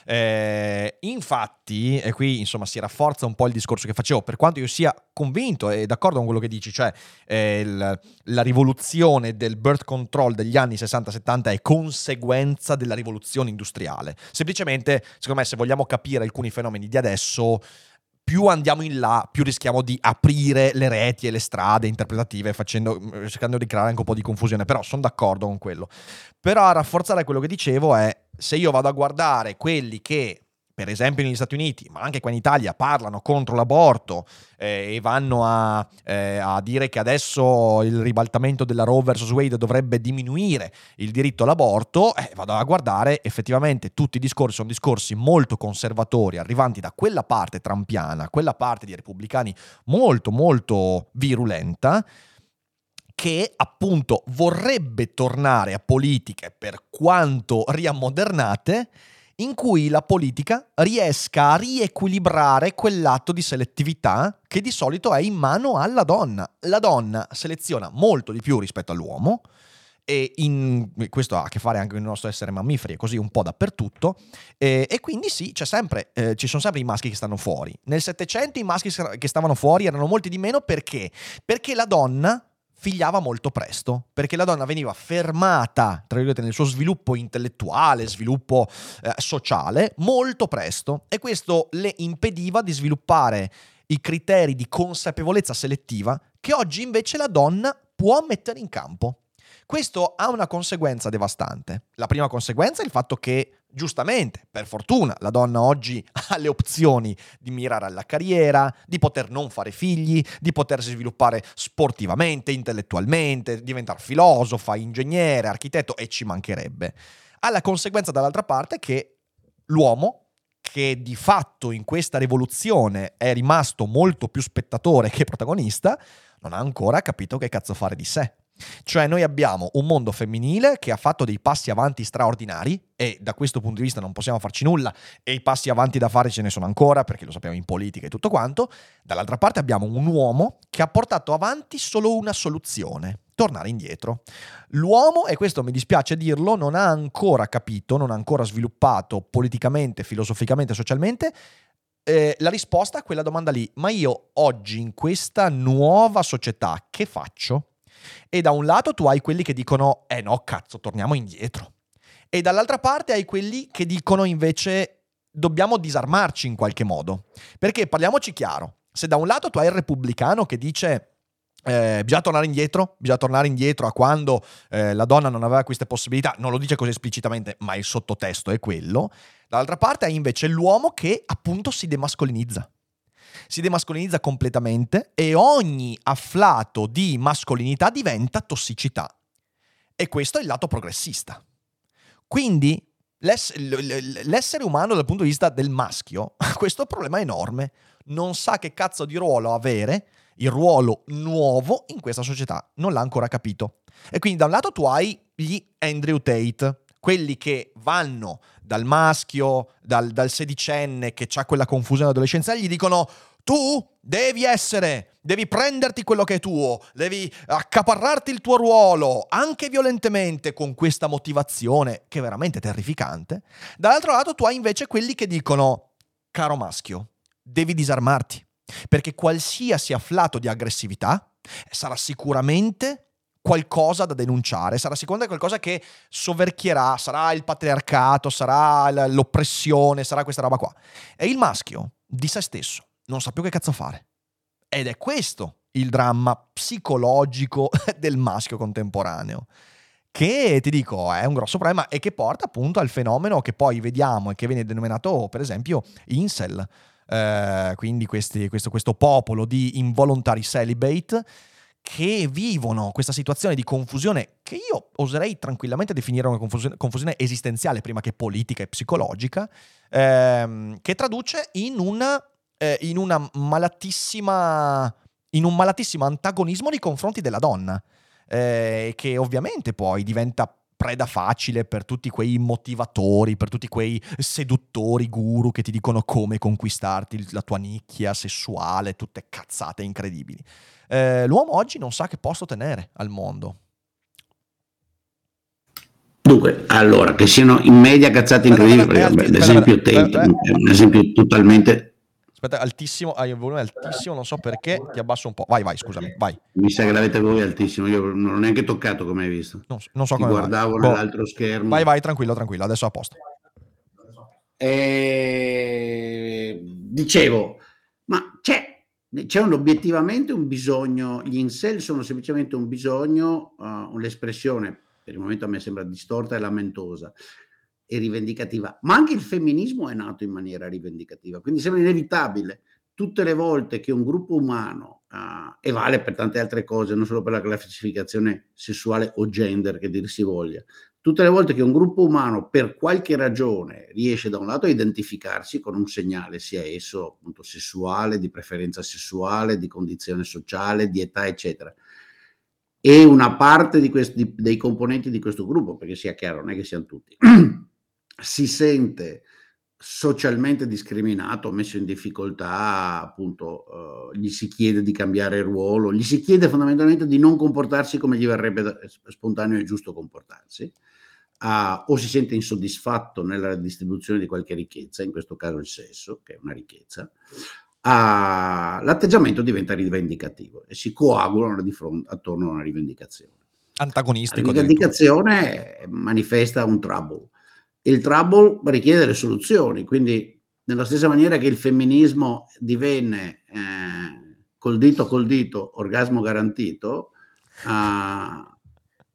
[SPEAKER 1] Eh, infatti, e qui insomma si rafforza un po' il discorso che facevo, per quanto io sia convinto e d'accordo con quello che dici, cioè eh, il, la rivoluzione del birth control degli anni 60-70 è conseguenza della rivoluzione industriale. Semplicemente, secondo me, se vogliamo capire alcuni fenomeni di adesso, più andiamo in là, più rischiamo di aprire le reti e le strade interpretative, facendo, cercando di creare anche un po' di confusione. Però sono d'accordo con quello. Però a rafforzare quello che dicevo è se io vado a guardare quelli che per esempio negli Stati Uniti, ma anche qua in Italia, parlano contro l'aborto eh, e vanno a, eh, a, dire che adesso il ribaltamento della Roe vs. Wade dovrebbe diminuire il diritto all'aborto, eh, vado a guardare effettivamente tutti i discorsi sono discorsi molto conservatori, arrivanti da quella parte trampiana, quella parte di repubblicani molto molto virulenta, che appunto vorrebbe tornare a politiche per quanto riammodernate in cui la politica riesca a riequilibrare quell'atto di selettività che di solito è in mano alla donna. La donna seleziona molto di più rispetto all'uomo, e in, questo ha a che fare anche con il nostro essere mammiferi, è così un po' dappertutto, e, e quindi sì, sempre, eh, ci sono sempre i maschi che stanno fuori. Nel Settecento i maschi che stavano fuori erano molti di meno perché? Perché la donna figliava molto presto, perché la donna veniva fermata, tra virgolette, nel suo sviluppo intellettuale, sviluppo eh, sociale, molto presto e questo le impediva di sviluppare i criteri di consapevolezza selettiva che oggi invece la donna può mettere in campo. Questo ha una conseguenza devastante. La prima conseguenza è il fatto che giustamente, per fortuna, la donna oggi (laughs) ha le opzioni di mirare alla carriera, di poter non fare figli, di potersi sviluppare sportivamente, intellettualmente, diventare filosofa, ingegnere, architetto e ci mancherebbe. Ha la conseguenza dall'altra parte che l'uomo, che di fatto in questa rivoluzione è rimasto molto più spettatore che protagonista, non ha ancora capito che cazzo fare di sé. Cioè noi abbiamo un mondo femminile che ha fatto dei passi avanti straordinari e da questo punto di vista non possiamo farci nulla e i passi avanti da fare ce ne sono ancora perché lo sappiamo in politica e tutto quanto. Dall'altra parte abbiamo un uomo che ha portato avanti solo una soluzione, tornare indietro. L'uomo, e questo mi dispiace dirlo, non ha ancora capito, non ha ancora sviluppato politicamente, filosoficamente, socialmente eh, la risposta a quella domanda lì. Ma io oggi in questa nuova società che faccio? E da un lato tu hai quelli che dicono, eh no, cazzo, torniamo indietro. E dall'altra parte hai quelli che dicono invece, dobbiamo disarmarci in qualche modo. Perché parliamoci chiaro, se da un lato tu hai il repubblicano che dice... Eh, bisogna tornare indietro, bisogna tornare indietro a quando eh, la donna non aveva queste possibilità, non lo dice così esplicitamente, ma il sottotesto è quello. Dall'altra parte hai invece l'uomo che appunto si demascolinizza si demascolinizza completamente e ogni afflato di mascolinità diventa tossicità. E questo è il lato progressista. Quindi l'essere umano dal punto di vista del maschio ha (laughs) questo problema enorme. Non sa che cazzo di ruolo avere, il ruolo nuovo in questa società. Non l'ha ancora capito. E quindi da un lato tu hai gli Andrew Tate, quelli che vanno dal maschio, dal, dal sedicenne che ha quella confusione adolescenziale, gli dicono tu devi essere, devi prenderti quello che è tuo, devi accaparrarti il tuo ruolo, anche violentemente, con questa motivazione che è veramente terrificante. Dall'altro lato tu hai invece quelli che dicono, caro maschio, devi disarmarti, perché qualsiasi afflato di aggressività sarà sicuramente qualcosa da denunciare, sarà sicuramente qualcosa che soverchierà, sarà il patriarcato, sarà l'oppressione, sarà questa roba qua. E il maschio di se stesso non sa più che cazzo fare. Ed è questo il dramma psicologico (laughs) del maschio contemporaneo che ti dico è un grosso problema e che porta appunto al fenomeno che poi vediamo e che viene denominato per esempio incel, eh, quindi questi, questo, questo popolo di involuntary celibate che vivono questa situazione di confusione che io oserei tranquillamente definire una confusione, confusione esistenziale prima che politica e psicologica, ehm, che traduce in una eh, in una in un malatissimo antagonismo nei confronti della donna, eh, che ovviamente poi diventa preda facile per tutti quei motivatori, per tutti quei seduttori guru che ti dicono come conquistarti la tua nicchia sessuale, tutte cazzate incredibili. Eh, l'uomo oggi non sa che posto tenere al mondo.
[SPEAKER 2] Dunque, allora, che siano in media cazzate incredibili, perché l'esempio te è un esempio totalmente
[SPEAKER 1] Aspetta, altissimo, hai un volume altissimo, non so perché, ti abbasso un po'. Vai, vai, scusami, vai.
[SPEAKER 2] Mi sa che l'avete voi altissimo, io non ho neanche toccato come hai visto.
[SPEAKER 1] Non, non so Ti come
[SPEAKER 2] guardavo vai. nell'altro boh. schermo.
[SPEAKER 1] Vai, vai, tranquillo, tranquillo, adesso a posto.
[SPEAKER 2] Eh, dicevo, ma c'è, c'è un, obiettivamente un bisogno, gli incel sono semplicemente un bisogno, uh, l'espressione per il momento a me sembra distorta e lamentosa, e rivendicativa, ma anche il femminismo è nato in maniera rivendicativa, quindi sembra inevitabile. Tutte le volte che un gruppo umano, uh, e vale per tante altre cose, non solo per la classificazione sessuale o gender che dir si voglia, tutte le volte che un gruppo umano per qualche ragione riesce da un lato a identificarsi con un segnale, sia esso appunto sessuale, di preferenza sessuale, di condizione sociale, di età, eccetera, e una parte di questi, dei componenti di questo gruppo, perché sia chiaro, non è che siano tutti, (clears throat) si sente socialmente discriminato, messo in difficoltà, appunto, uh, gli si chiede di cambiare ruolo, gli si chiede fondamentalmente di non comportarsi come gli verrebbe spontaneo e giusto comportarsi, uh, o si sente insoddisfatto nella distribuzione di qualche ricchezza, in questo caso il sesso, che è una ricchezza, uh, l'atteggiamento diventa rivendicativo e si coagulano di fronte attorno a una rivendicazione.
[SPEAKER 1] Antagonistico.
[SPEAKER 2] La rivendicazione manifesta un trouble il trouble richiede delle soluzioni, quindi nella stessa maniera che il femminismo divenne eh, col dito col dito orgasmo garantito, eh,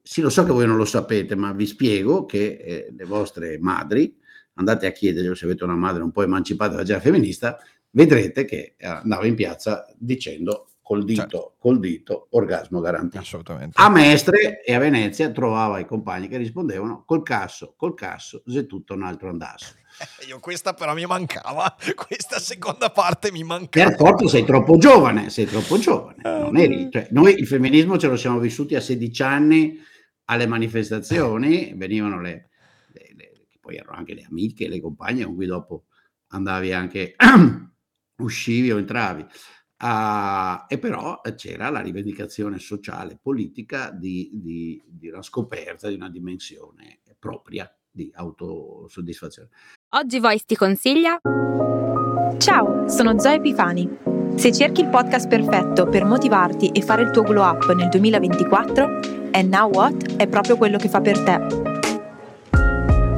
[SPEAKER 2] sì lo so che voi non lo sapete, ma vi spiego che eh, le vostre madri, andate a chiederglielo se avete una madre un po' emancipata da già femminista, vedrete che andava in piazza dicendo col dito, certo. col dito, orgasmo garantito.
[SPEAKER 1] Assolutamente.
[SPEAKER 2] A Mestre e a Venezia trovava i compagni che rispondevano col casso, col casso, se tutto un altro andasse. (laughs)
[SPEAKER 1] Io questa però mi mancava, questa seconda parte mi mancava.
[SPEAKER 2] Per forza sei troppo giovane, sei troppo giovane. Non eri, cioè, noi il femminismo ce lo siamo vissuti a 16 anni alle manifestazioni, venivano le, le, le poi erano anche le amiche, le compagne con cui dopo andavi anche, (clears throat) uscivi o entravi. Uh, e però c'era la rivendicazione sociale politica di, di, di, una scoperta di una dimensione propria di autosoddisfazione.
[SPEAKER 3] Oggi Voice ti consiglia. Ciao, sono Zoe Epifani. Se cerchi il podcast perfetto per motivarti e fare il tuo glow up nel 2024, And Now What è proprio quello che fa per te.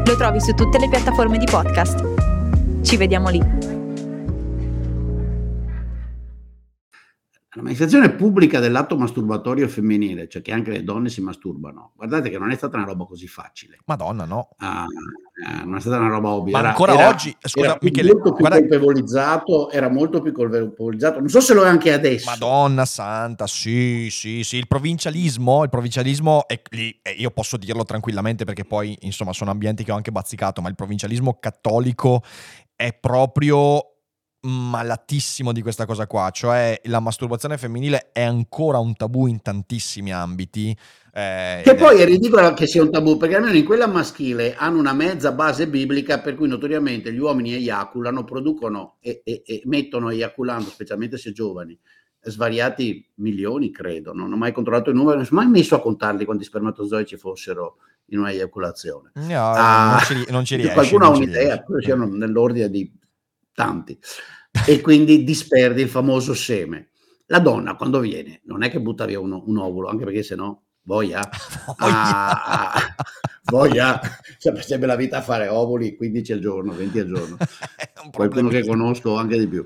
[SPEAKER 3] Lo trovi su tutte le piattaforme di podcast. Ci vediamo lì.
[SPEAKER 2] La manifestazione pubblica dell'atto masturbatorio femminile, cioè che anche le donne si masturbano, guardate che non è stata una roba così facile.
[SPEAKER 1] Madonna, no.
[SPEAKER 2] Uh, non è stata una roba ovvia.
[SPEAKER 1] Ma era, ancora era, oggi, scusa,
[SPEAKER 2] era
[SPEAKER 1] Michele,
[SPEAKER 2] molto più guarda... colpevolizzato, era molto più colpevolizzato. Non so se lo è anche adesso.
[SPEAKER 1] Madonna santa, sì, sì, sì. Il provincialismo, il provincialismo è lì, io posso dirlo tranquillamente perché poi, insomma, sono ambienti che ho anche bazzicato, ma il provincialismo cattolico è proprio malatissimo di questa cosa qua, cioè la masturbazione femminile è ancora un tabù in tantissimi ambiti.
[SPEAKER 2] Eh, che poi è ridicolo che sia un tabù, perché almeno in quella maschile hanno una mezza base biblica per cui notoriamente gli uomini eiaculano, producono e, e, e mettono eiaculando, specialmente se giovani, svariati milioni, credo. Non ho mai controllato il numero, non ho mai messo a contarli quanti spermatozoi ci fossero in una eiaculazione.
[SPEAKER 1] No, ah, non ci, non ci riesci.
[SPEAKER 2] Qualcuno ha un'idea, siano nell'ordine di tanti, e quindi disperdi il famoso seme. La donna quando viene non è che butta via uno, un ovulo, anche perché (laughs) se no voglia, ah, voglia, sarebbe la vita a fare ovuli 15 al giorno, 20 al giorno, (laughs) qualcuno che conosco anche di più.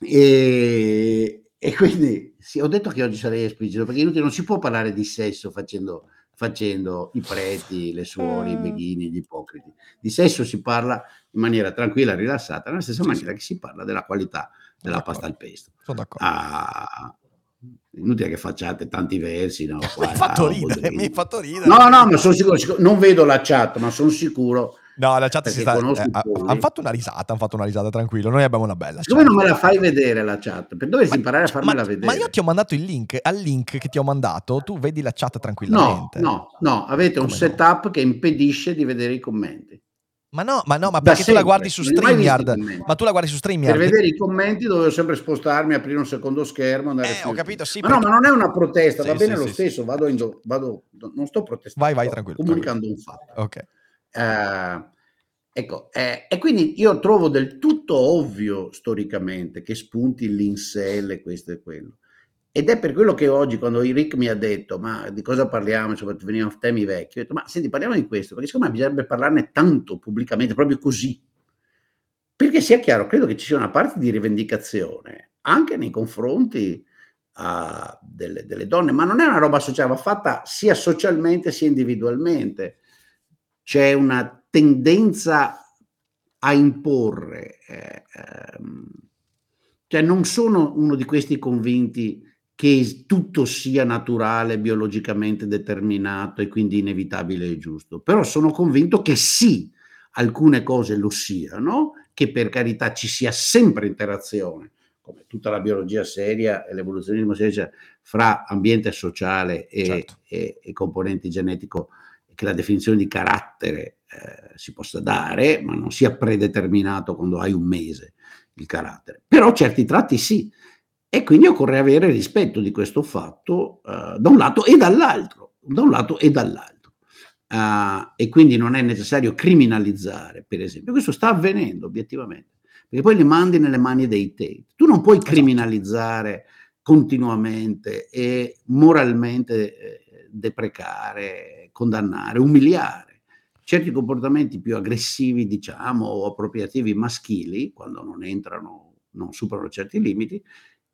[SPEAKER 2] e, e quindi sì, ho detto che oggi sarei esplicito perché inutile, non si può parlare di sesso facendo facendo i preti, le suore, i beghini, gli ipocriti. Di sesso si parla in maniera tranquilla, rilassata, nella stessa maniera che si parla della qualità della pasta al pesto.
[SPEAKER 1] Sono d'accordo. Ah,
[SPEAKER 2] inutile che facciate tanti versi. No, (laughs)
[SPEAKER 1] mi hai fatto ridere, mi hai fatto ridere.
[SPEAKER 2] No, no, ma sono sicuro, non vedo la chat, ma sono sicuro
[SPEAKER 1] No, la chat si sta... eh, hanno fatto una risata, hanno fatto una risata, tranquillo. Noi abbiamo una bella
[SPEAKER 2] Come non me la fai vedere la chat? Per dovresti imparare a farmela
[SPEAKER 1] ma,
[SPEAKER 2] vedere.
[SPEAKER 1] ma io ti ho mandato il link, al link che ti ho mandato, tu vedi la chat
[SPEAKER 2] No,
[SPEAKER 1] tranquillamente.
[SPEAKER 2] no, no, avete un
[SPEAKER 1] Come no?
[SPEAKER 2] setup che impedisce di vedere i commenti.
[SPEAKER 1] Ma no, ma no, ma perché tu la
[SPEAKER 2] sempre,
[SPEAKER 1] guardi su StreamYard. Ma tu la guardi su
[SPEAKER 2] Per
[SPEAKER 1] StreamYard.
[SPEAKER 2] vedere i commenti dovevo sempre spostarmi, aprire un secondo schermo. Andare
[SPEAKER 1] Eh,
[SPEAKER 2] su
[SPEAKER 1] ho capito, sì,
[SPEAKER 2] Ma no,
[SPEAKER 1] perché-
[SPEAKER 2] ma non è una protesta,
[SPEAKER 1] Sì,
[SPEAKER 2] va bene
[SPEAKER 1] sì,
[SPEAKER 2] lo
[SPEAKER 1] sì,
[SPEAKER 2] stesso. Vado, do- vado- non sto protestando,
[SPEAKER 1] Vai, vai, tranquillo,
[SPEAKER 2] comunicando un fatto.
[SPEAKER 1] Ok.
[SPEAKER 2] Eh, ecco, eh, e quindi io trovo del tutto ovvio storicamente che spunti l'insel e questo e quello. Ed è per quello che oggi, quando Rick mi ha detto, ma di cosa parliamo, insomma, venivano temi vecchi, ho detto, ma senti, parliamo di questo, perché secondo me bisognerebbe parlarne tanto pubblicamente, proprio così. Perché sia chiaro, credo che ci sia una parte di rivendicazione anche nei confronti ah, delle, delle donne, ma non è una roba sociale, va fatta sia socialmente sia individualmente c'è una tendenza a imporre, eh, ehm, cioè non sono uno di questi convinti che tutto sia naturale, biologicamente determinato e quindi inevitabile e giusto, però sono convinto che sì, alcune cose lo siano, che per carità ci sia sempre interazione, come tutta la biologia seria e l'evoluzionismo serio, fra ambiente sociale e,
[SPEAKER 1] Certo.
[SPEAKER 2] e- e componenti genetico che la definizione di carattere eh, si possa dare, ma non sia predeterminato quando hai un mese il carattere. Però certi tratti sì. E quindi occorre avere rispetto di questo fatto eh, da un lato e dall'altro, da un lato e dall'altro. Ah, e quindi non è necessario criminalizzare, per esempio. Questo sta avvenendo obiettivamente, perché poi li mandi nelle mani dei Tate. Tu non puoi criminalizzare continuamente e moralmente eh, deprecare, condannare, umiliare certi comportamenti più aggressivi, diciamo, o appropriativi maschili, quando non entrano, non superano certi limiti,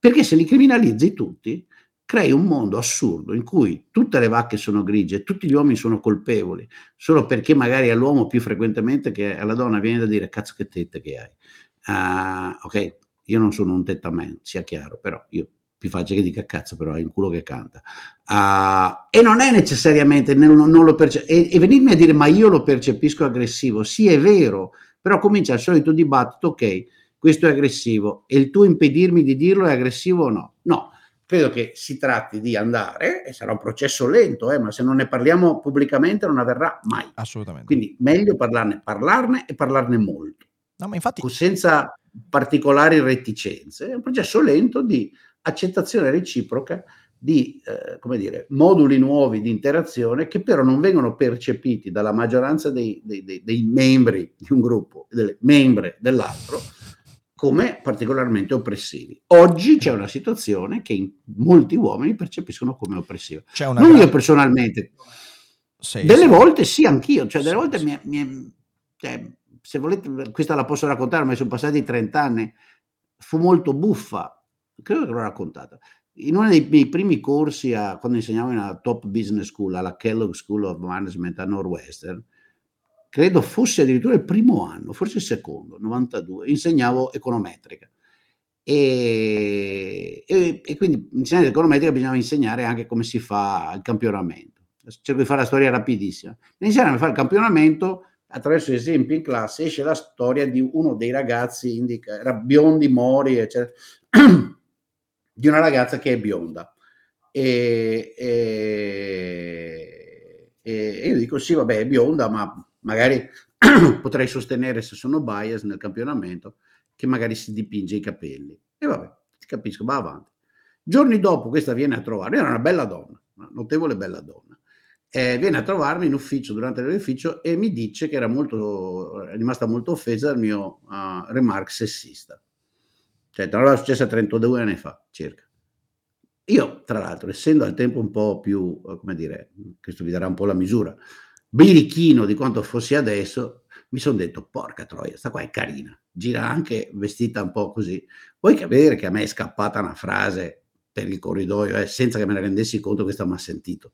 [SPEAKER 2] perché se li criminalizzi tutti, crei un mondo assurdo in cui tutte le vacche sono grigie, tutti gli uomini sono colpevoli, solo perché magari all'uomo più frequentemente che alla donna viene da dire cazzo che tette che hai. Ah, ok, io non sono un tettaman, sia chiaro, però io più facile che dica cazzo, però hai un culo che canta. Ah, e non è necessariamente, non, non lo perce- e, e venirmi a dire ma io lo percepisco aggressivo, sì è vero, però comincia il solito dibattito, ok, questo è aggressivo, e il tuo impedirmi di dirlo è aggressivo o no? No, credo che si tratti di andare, e sarà un processo lento, eh, ma se non ne parliamo pubblicamente non avverrà mai.
[SPEAKER 1] Assolutamente.
[SPEAKER 2] Quindi meglio parlarne, parlarne e parlarne molto,
[SPEAKER 1] no, ma infatti,
[SPEAKER 2] senza particolari reticenze. È un processo lento di accettazione reciproca di eh, come dire, moduli nuovi di interazione che però non vengono percepiti dalla maggioranza dei, dei, dei, dei membri di un gruppo delle membre dell'altro come particolarmente oppressivi. Oggi c'è una situazione che molti uomini percepiscono come oppressiva.
[SPEAKER 1] c'è una
[SPEAKER 2] Non io
[SPEAKER 1] grande-
[SPEAKER 2] personalmente,
[SPEAKER 1] Sì,
[SPEAKER 2] delle
[SPEAKER 1] sì.
[SPEAKER 2] volte sì, anch'io, cioè delle
[SPEAKER 1] Sì,
[SPEAKER 2] volte mi, è- mi cioè, se volete, questa la posso raccontare, ma sono passati 30 anni, fu molto buffa, credo che l'ho raccontata. In uno dei miei primi corsi, a- quando insegnavo in una top business school, alla Kellogg School of Management a Northwestern, credo fosse addirittura il primo anno, forse il secondo, 92, insegnavo econometrica. E, e- e quindi insegnare econometrica bisognava insegnare anche come si fa il campionamento. Cerco di fare la storia rapidissima. Insegnare a fare il campionamento attraverso esempi in classe esce la storia di uno dei ragazzi, indica, era biondi, mori, eccetera, (clears throat) di una ragazza che è bionda. E, e- e io dico sì, vabbè, è bionda, ma magari (clears throat) potrei sostenere se sono bias nel campionamento che magari si dipinge i capelli. E vabbè, ti capisco, va avanti. Giorni dopo questa viene a trovare, era una bella donna, una notevole bella donna. Eh, viene a trovarmi in ufficio durante l'ufficio e mi dice che era molto, è rimasta molto offesa dal mio uh, remark sessista. Cioè, tra l'altro, successa 32 anni fa circa. Io, tra l'altro, essendo al tempo un po' più, eh, come dire, questo vi darà un po' la misura, birichino di quanto fossi adesso, mi sono detto, porca troia, sta qua è carina, gira anche vestita un po' così. Vuoi capire che a me è scappata una frase per il corridoio, eh, senza che me ne rendessi conto che ha sentito.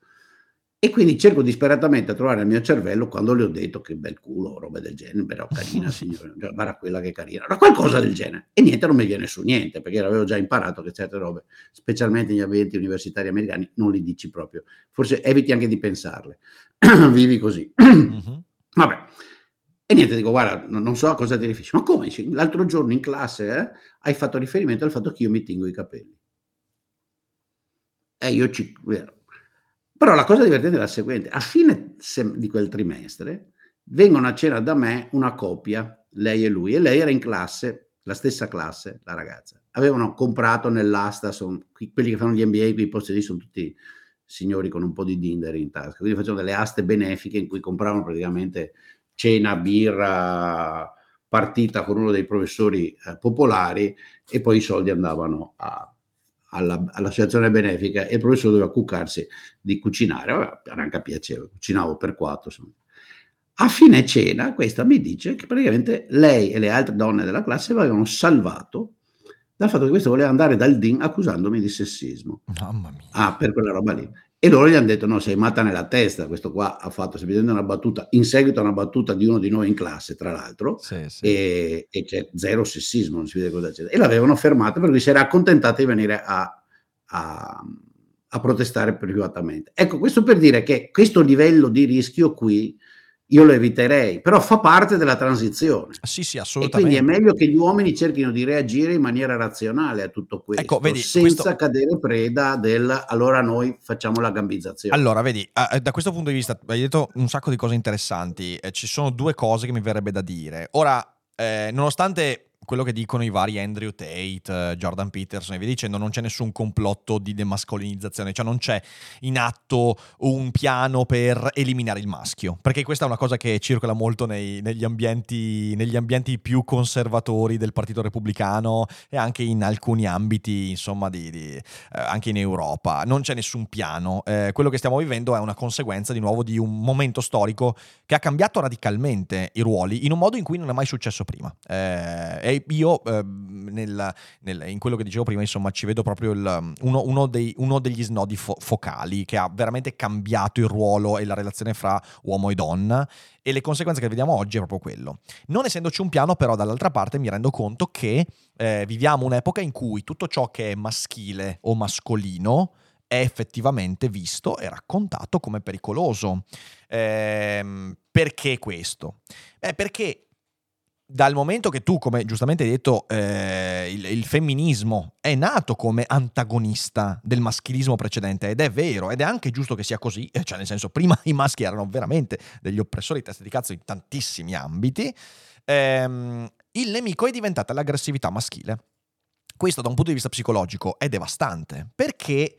[SPEAKER 2] E quindi cerco disperatamente a trovare il mio cervello quando le ho detto che bel culo, roba del genere, però carina (laughs) signora, cioè, guarda quella che è carina, era qualcosa del genere. E niente, non mi viene su niente, perché avevo già imparato che certe robe, specialmente negli ambienti universitari americani, non li dici proprio. Forse eviti anche di pensarle. (clears throat) Vivi così. (clears throat)
[SPEAKER 1] Mhm.
[SPEAKER 2] Vabbè. E niente, dico, guarda, non so a cosa ti riferisci. Ma come? L'altro giorno in classe eh, hai fatto riferimento al fatto che io mi tingo i capelli. E io ci... Però la cosa divertente è la seguente. A fine di quel trimestre vengono a cena da me una coppia, lei e lui, e lei era in classe, la stessa classe, la ragazza. Avevano comprato nell'asta, sono, quelli che fanno gli MBA, quei posti lì sono tutti signori con un po' di dinder in tasca, quindi facevano delle aste benefiche in cui compravano praticamente cena, birra, partita con uno dei professori eh, popolari e poi i soldi andavano a, alla, all'associazione benefica e il professore doveva cuccarsi di cucinare. Vabbè, anche piaceva, cucinavo per quattro. Insomma. A fine cena, questa mi dice che praticamente lei e le altre donne della classe avevano salvato dal fatto che questo voleva andare dal DIN accusandomi di sessismo.
[SPEAKER 1] Mamma mia.
[SPEAKER 2] Ah, per quella roba lì. E loro gli hanno detto: no, sei matta nella testa. Questo qua ha fatto semplicemente una battuta, in seguito a una battuta di uno di noi in classe, tra l'altro, sì, sì. E, e, c'è zero sessismo, non si vede cosa c'è. E l'avevano fermata per cui si era accontentata di venire a, a, a protestare privatamente. Ecco, questo per dire che questo livello di rischio qui io lo eviterei, però fa parte della transizione.
[SPEAKER 1] Sì, sì, assolutamente.
[SPEAKER 2] E quindi è meglio che gli uomini cerchino di reagire in maniera razionale a tutto questo, ecco, vedi, senza questo... cadere preda del allora noi facciamo la gambizzazione.
[SPEAKER 1] Allora, vedi, da questo punto di vista hai detto un sacco di cose interessanti, eh, ci sono due cose che mi verrebbe da dire. Ora, eh, nonostante quello che dicono i vari Andrew Tate, Jordan Peterson e via dicendo, non c'è nessun complotto di demascolinizzazione, cioè non c'è in atto un piano per eliminare il maschio, perché questa è una cosa che circola molto nei, negli, ambienti, negli, ambienti, più conservatori del Partito Repubblicano e anche in alcuni ambiti, insomma, di, di, eh, anche in Europa. Non c'è nessun piano. Eh, quello che stiamo vivendo è una conseguenza di nuovo di un momento storico che ha cambiato radicalmente i ruoli in un modo in cui non è mai successo prima. Eh, io eh, nel, nel, in quello che dicevo prima, insomma, ci vedo proprio il, uno, uno, dei, uno, degli snodi fo- focali che ha veramente cambiato il ruolo e la relazione fra uomo e donna. E le conseguenze che vediamo oggi è proprio quello. Non essendoci un piano, però, dall'altra parte mi rendo conto che eh, viviamo un'epoca in cui tutto ciò che è maschile o mascolino è effettivamente visto e raccontato come pericoloso. Eh, perché questo? Beh, perché dal momento che tu, come giustamente hai detto, eh, il, il, femminismo è nato come antagonista del maschilismo precedente, ed è vero, ed è anche giusto che sia così, eh, cioè nel senso, prima (laughs) i maschi erano veramente degli oppressori di testa di cazzo in tantissimi ambiti, ehm, il nemico è diventata l'aggressività maschile. Questo da un punto di vista psicologico è devastante, perché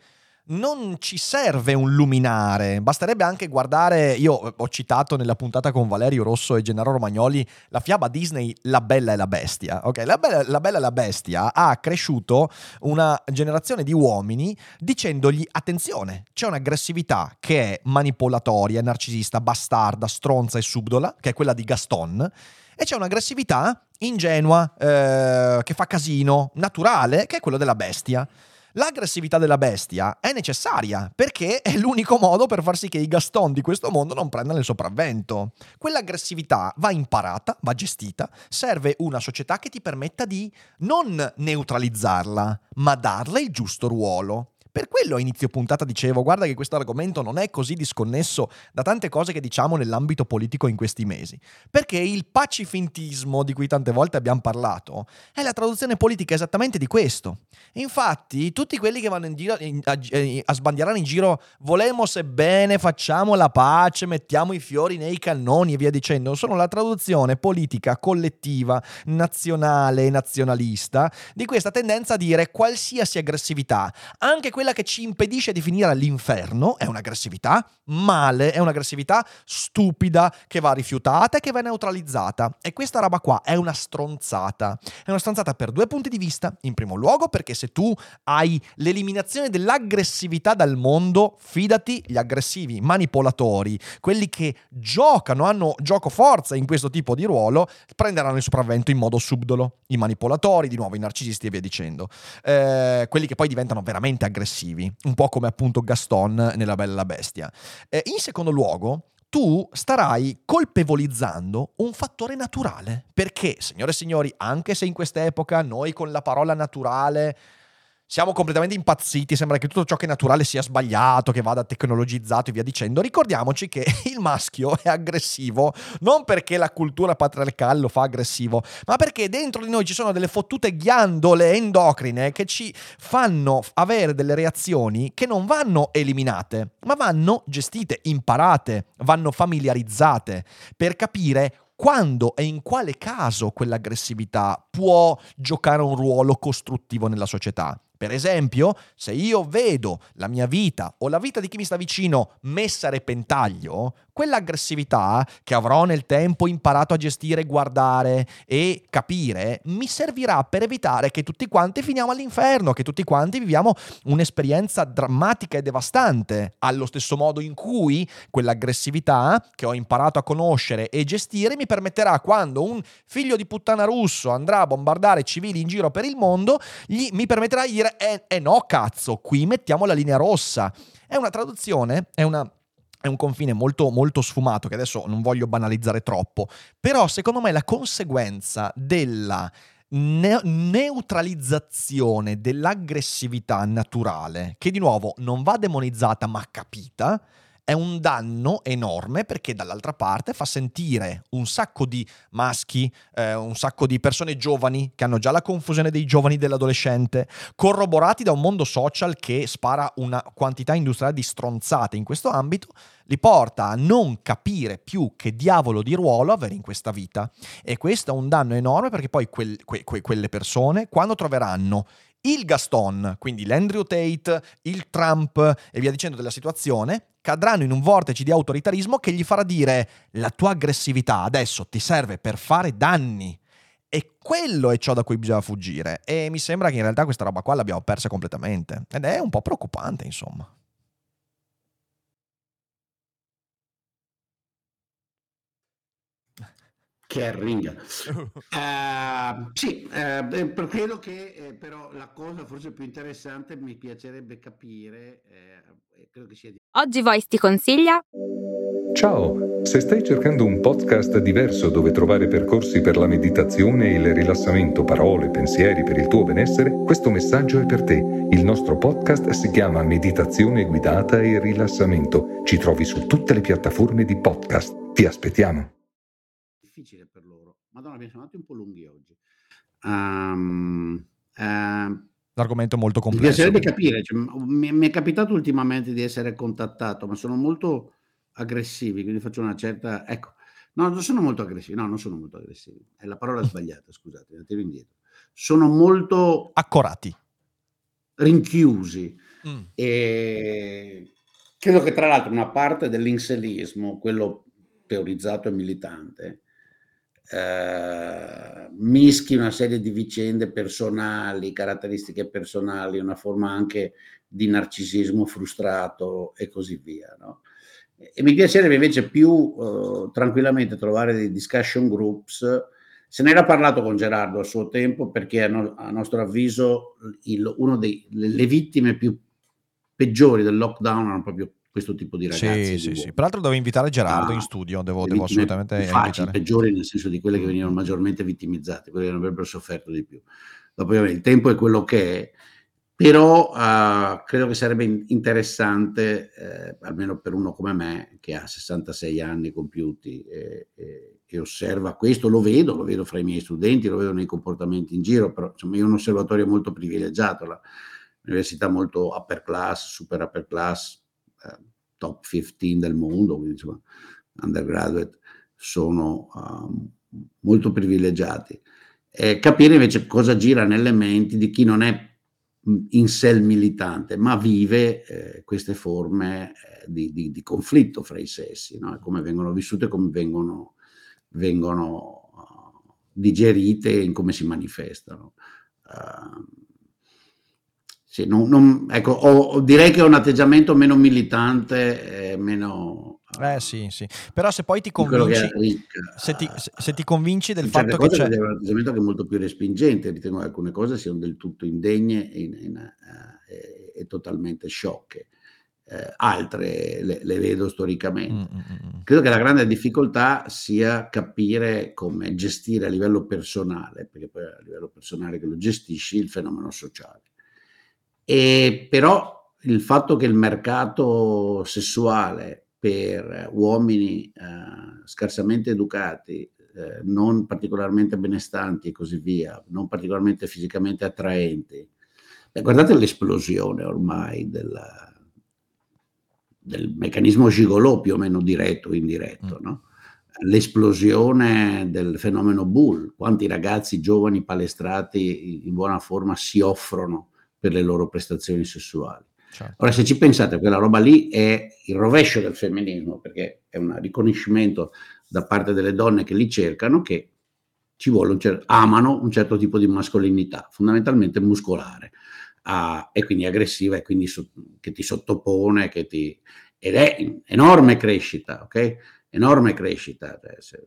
[SPEAKER 1] non ci serve un luminare, basterebbe anche guardare, io ho citato nella puntata con Valerio Rosso e Gennaro Romagnoli la fiaba Disney La Bella e la Bestia, ok? La Bella, la Bella e la Bestia ha cresciuto una generazione di uomini dicendogli attenzione, c'è un'aggressività che è manipolatoria, narcisista, bastarda, stronza e subdola, che è quella di Gaston, e c'è un'aggressività ingenua, eh, che fa casino, naturale, che è quello della bestia. L'aggressività della bestia è necessaria perché è l'unico modo per far sì che i Gaston di questo mondo non prendano il sopravvento. Quell'aggressività va imparata, va gestita, serve una società che ti permetta di non neutralizzarla, ma darle il giusto ruolo. Per quello a inizio puntata dicevo, guarda che questo argomento non è così disconnesso da tante cose che diciamo nell'ambito politico in questi mesi. Perché il pacifintismo di cui tante volte abbiamo parlato è la traduzione politica esattamente di questo. Infatti, tutti quelli che vanno in giro, in, a, a, sbandierare in giro volemo sebbene facciamo la pace, mettiamo i fiori nei cannoni e via dicendo, sono la traduzione politica collettiva, nazionale e nazionalista di questa tendenza a dire qualsiasi aggressività, anche quella che ci impedisce di finire all'inferno è un'aggressività male, è un'aggressività stupida che va rifiutata e che va neutralizzata. E questa roba qua è una stronzata. È una stronzata per due punti di vista. In primo luogo perché se tu hai l'eliminazione dell'aggressività dal mondo, fidati, gli aggressivi manipolatori, quelli che giocano, hanno gioco forza in questo tipo di ruolo, prenderanno il sopravvento in modo subdolo. I manipolatori, di nuovo i narcisisti e via dicendo. Eh, quelli che poi diventano veramente aggressivi aggressivi, un po' come appunto Gaston nella Bella Bestia. Eh, in secondo luogo, tu starai colpevolizzando un fattore naturale, perché, signore e signori, anche se in quest'epoca noi con la parola naturale siamo completamente impazziti, sembra che tutto ciò che è naturale sia sbagliato, che vada tecnologizzato e via dicendo. Ricordiamoci che (laughs) il maschio è aggressivo non perché la cultura patriarcale lo fa aggressivo, ma perché dentro di noi ci sono delle fottute ghiandole endocrine che ci fanno avere delle reazioni che non vanno eliminate, ma vanno gestite, imparate, vanno familiarizzate per capire quando e in quale caso quell'aggressività può giocare un ruolo costruttivo nella società. Per esempio, se io vedo la mia vita o la vita di chi mi sta vicino messa a repentaglio, quell'aggressività che avrò nel tempo imparato a gestire, guardare e capire, mi servirà per evitare che tutti quanti finiamo all'inferno, che tutti quanti viviamo un'esperienza drammatica e devastante, allo stesso modo in cui quell'aggressività che ho imparato a conoscere e gestire mi permetterà quando un figlio di puttana russo andrà a bombardare civili in giro per il mondo, gli, mi permetterà di dire eh, eh no cazzo, qui mettiamo la linea rossa. È una traduzione, è una è un confine molto, molto sfumato che adesso non voglio banalizzare troppo, però secondo me la conseguenza della ne- neutralizzazione dell'aggressività naturale, che di nuovo non va demonizzata ma capita, è un danno enorme perché dall'altra parte fa sentire un sacco di maschi, eh, un sacco di persone giovani che hanno già la confusione dei giovani dell'adolescente, corroborati da un mondo social che spara una quantità industriale di stronzate in questo ambito, li porta a non capire più che diavolo di ruolo avere in questa vita. E questo è un danno enorme perché poi quel, que, que, quelle persone, quando troveranno il Gaston, quindi l'Andrew Tate, il Trump e via dicendo della situazione, cadranno in un vortice di autoritarismo che gli farà dire la tua aggressività adesso ti serve per fare danni. E quello è ciò da cui bisogna fuggire. E mi sembra che in realtà questa roba qua l'abbiamo persa completamente. Ed è un po' preoccupante, insomma.
[SPEAKER 2] Kerring. Uh, (laughs) sì, uh, credo che eh, però la cosa forse più interessante mi piacerebbe capire, eh, credo che sia...
[SPEAKER 3] Oggi Voice ti consiglia...
[SPEAKER 5] Ciao, se stai cercando un podcast diverso dove trovare percorsi per la meditazione e il rilassamento, parole, pensieri per il tuo benessere, questo messaggio è per te. Il nostro podcast si chiama Meditazione guidata e rilassamento. Ci trovi su tutte le piattaforme di podcast. Ti aspettiamo
[SPEAKER 2] difficile per loro. Madonna, abbiamo sono andati un po' lunghi oggi. Um, uh,
[SPEAKER 1] L'argomento è molto complesso.
[SPEAKER 2] Mi piacerebbe capire, cioè, mi, mi, è capitato ultimamente di essere contattato, ma sono molto aggressivi, quindi faccio una certa... Ecco, no, non sono molto aggressivi, no, non sono molto aggressivi, è la parola sbagliata, scusate, tiro indietro. Sono molto...
[SPEAKER 1] Accorati.
[SPEAKER 2] Rinchiusi. Mm. E credo che tra l'altro una parte dell'inselismo, quello teorizzato e militante, eh, mischi una serie di vicende personali, caratteristiche personali, una forma anche di narcisismo frustrato e così via. No? E mi piacerebbe invece più eh, tranquillamente trovare dei discussion groups. Se ne era parlato con Gerardo a suo tempo perché a, no, a nostro avviso il, uno delle vittime più peggiori del lockdown erano proprio questo tipo di ragazzi.
[SPEAKER 1] Sì, sì, sì. Peraltro devo invitare Gerardo ah, in studio, devo, devo assolutamente
[SPEAKER 2] facili, peggiori nel senso di quelle che mm. venivano maggiormente vittimizzate, quelle che avrebbero sofferto di più. Dopo il tempo è quello che è, però uh, credo che sarebbe interessante, eh, almeno per uno come me, che ha 66 anni compiuti e, e, e, osserva questo, lo vedo, lo vedo fra i miei studenti, lo vedo nei comportamenti in giro, però insomma ho un osservatorio molto privilegiato, l'università molto upper class, super upper class, eh, top 15 del mondo, quindi insomma undergraduate, sono um, molto privilegiati. E capire invece cosa gira nelle menti di chi non è in sé il militante, ma vive eh, queste forme eh, di, di, di, conflitto fra i sessi, no? come vengono vissute, come vengono, vengono uh, digerite e come si manifestano. Uh, sì, non, non, ecco, ho, direi che è un atteggiamento meno militante, eh, meno...
[SPEAKER 1] Eh sì, sì, però se poi ti convinci, se ti, se ti convinci del fatto che c'è...
[SPEAKER 2] È un atteggiamento che è molto più respingente, ritengo che alcune cose siano del tutto indegne e, in, in, uh, e, totalmente sciocche. Eh, altre le, le, vedo storicamente. Mm-hmm. Credo che la grande difficoltà sia capire come gestire a livello personale, perché poi a livello personale che lo gestisci, il fenomeno sociale E però il fatto che il mercato sessuale per uomini eh, scarsamente educati, eh, non particolarmente benestanti e così via, non particolarmente fisicamente attraenti, Beh, guardate l'esplosione ormai della, del meccanismo gigolò più o meno diretto o indiretto, mm. no? l'esplosione del fenomeno bull, quanti ragazzi giovani palestrati in buona forma si offrono per le loro prestazioni sessuali. Certo. Ora, se ci pensate, quella roba lì è il rovescio del femminismo, perché è un riconoscimento da parte delle donne che li cercano che ci vuole un cer- amano un certo tipo di mascolinità, fondamentalmente muscolare, uh, e quindi aggressiva, e quindi so- che ti sottopone, che ti... ed è enorme crescita, ok? Enorme crescita. Cioè, se,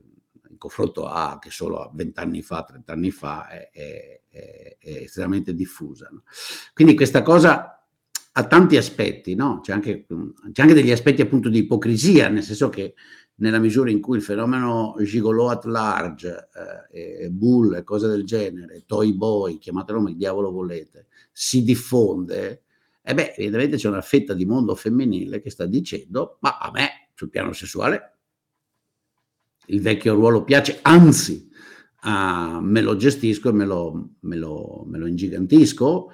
[SPEAKER 2] confronto a che solo a 20 anni fa, 30 anni fa, è, è, è, estremamente diffusa. No? Quindi questa cosa ha tanti aspetti, no? c'è, anche, c'è, anche, degli aspetti appunto di ipocrisia, nel senso che nella misura in cui il fenomeno gigolo at large, eh, bull e cose del genere, toy boy, chiamatelo come diavolo volete, si diffonde, e eh beh, evidentemente c'è una fetta di mondo femminile che sta dicendo, ma a me sul piano sessuale il vecchio ruolo piace, anzi, uh, me lo gestisco e me lo, me lo, me lo ingigantisco,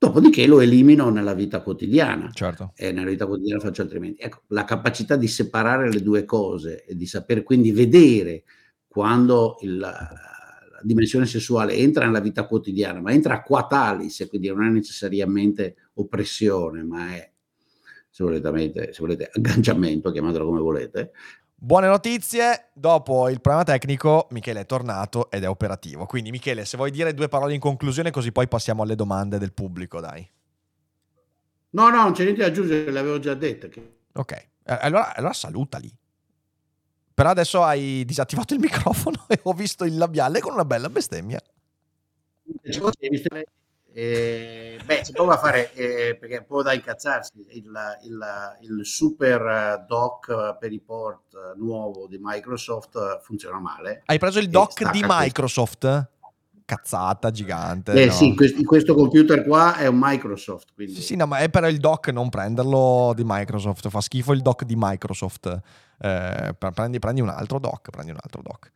[SPEAKER 2] Dopodiché lo elimino nella vita quotidiana
[SPEAKER 1] certo.
[SPEAKER 2] e nella vita quotidiana faccio altrimenti. Ecco, la capacità di separare le due cose e di saper quindi vedere quando il, la dimensione sessuale entra nella vita quotidiana, ma entra qua talis, quindi non è necessariamente oppressione, ma è, se volete, se volete agganciamento, chiamatelo come volete,
[SPEAKER 1] Buone notizie, dopo il problema tecnico Michele è tornato ed è operativo. Quindi Michele, se vuoi dire due parole in conclusione così poi passiamo alle domande del pubblico, dai.
[SPEAKER 2] No, no, non c'è niente da aggiungere, le avevo già dette.
[SPEAKER 1] Ok, eh, allora, allora salutali. Però adesso hai disattivato il (laughs) microfono e ho visto il labiale con una bella bestemmia.
[SPEAKER 2] Eh, beh, si prova a fare, eh, perché è un po' da incazzarsi, il, il, il, super dock per i port nuovo di Microsoft funziona male.
[SPEAKER 1] Hai preso il dock di Microsoft? Questo. Cazzata gigante.
[SPEAKER 2] Eh no? sì, questo, questo, computer qua è un Microsoft. Quindi.
[SPEAKER 1] Sì, sì, no, ma è però il dock, non prenderlo di Microsoft. Fa schifo il dock di Microsoft. Eh, prendi, prendi un altro dock, prendi un altro dock.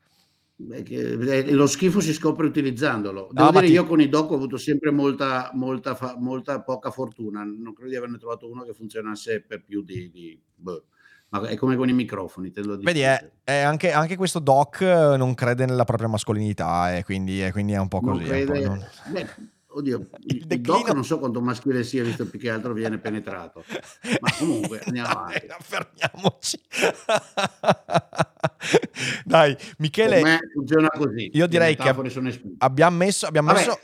[SPEAKER 2] Eh, lo schifo si scopre utilizzandolo. Devo no, dire, ti... io con i doc ho avuto sempre molta, molta, molta, poca fortuna. Non credo di averne trovato uno che funzionasse per più di. di boh. Ma è come con i microfoni, te lo dico.
[SPEAKER 1] Vedi, è, è anche, anche, questo doc non crede nella propria mascolinità, e quindi, quindi, è un po' così.
[SPEAKER 2] Oddio, il, il doc non so quanto maschile sia, visto più che altro viene penetrato. Ma (laughs) comunque andiamo avanti.
[SPEAKER 1] Fermiamoci. (laughs) Dai, Michele.
[SPEAKER 2] Me funziona così.
[SPEAKER 1] Io direi che abbiamo messo. Abbiamo Vabbè, messo...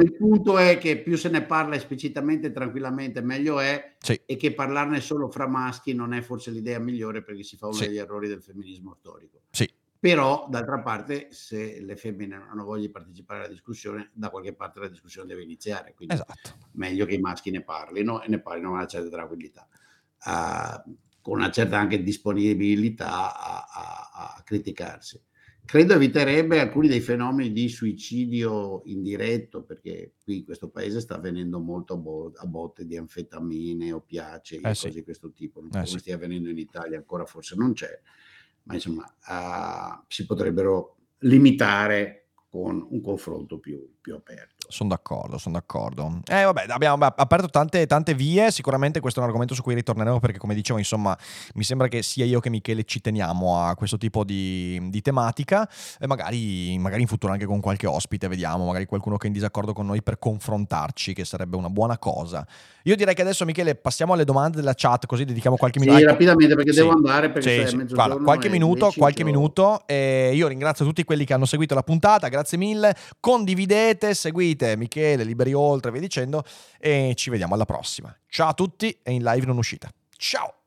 [SPEAKER 2] Il, punto è che più se ne parla esplicitamente e tranquillamente, meglio è.
[SPEAKER 1] Sì.
[SPEAKER 2] E che parlarne solo fra maschi non è forse l'idea migliore perché si fa uno sì. degli errori del femminismo storico.
[SPEAKER 1] Sì,
[SPEAKER 2] però, d'altra parte, se le femmine non hanno voglia di partecipare alla discussione, da qualche parte la discussione deve iniziare. Quindi
[SPEAKER 1] esatto.
[SPEAKER 2] meglio che i maschi ne parlino e ne parlino con una certa tranquillità, uh, con una certa anche disponibilità a, a, a, criticarsi. Credo eviterebbe alcuni dei fenomeni di suicidio indiretto, perché qui in questo paese sta avvenendo molto a, bo- a botte di anfetamine, opiacei eh e cose di questo tipo. Non eh come sì. stia avvenendo in Italia, ancora forse non c'è ma insomma uh, si potrebbero limitare con un confronto più, più aperto.
[SPEAKER 1] Sono d'accordo, sono d'accordo. Eh, vabbè, abbiamo aperto tante, tante, vie. Sicuramente questo è un argomento su cui ritorneremo perché, come dicevo, insomma, mi sembra che sia io che Michele ci teniamo a questo tipo di, di tematica. E magari, magari, in futuro anche con qualche ospite, vediamo, magari qualcuno che è in disaccordo con noi per confrontarci, che sarebbe una buona cosa. Io direi che adesso, Michele, passiamo alle domande della chat, così dedichiamo qualche minuto.
[SPEAKER 2] Sì, rapidamente perché sì. devo andare perché
[SPEAKER 1] sì, sì. Guarda, qualche minuto, qualche minuto. E io ringrazio tutti quelli che hanno seguito la puntata, grazie mille. Condividete, seguite Michele, Liberi Oltre, via dicendo. E ci vediamo alla prossima. Ciao a tutti e in live non uscita. Ciao!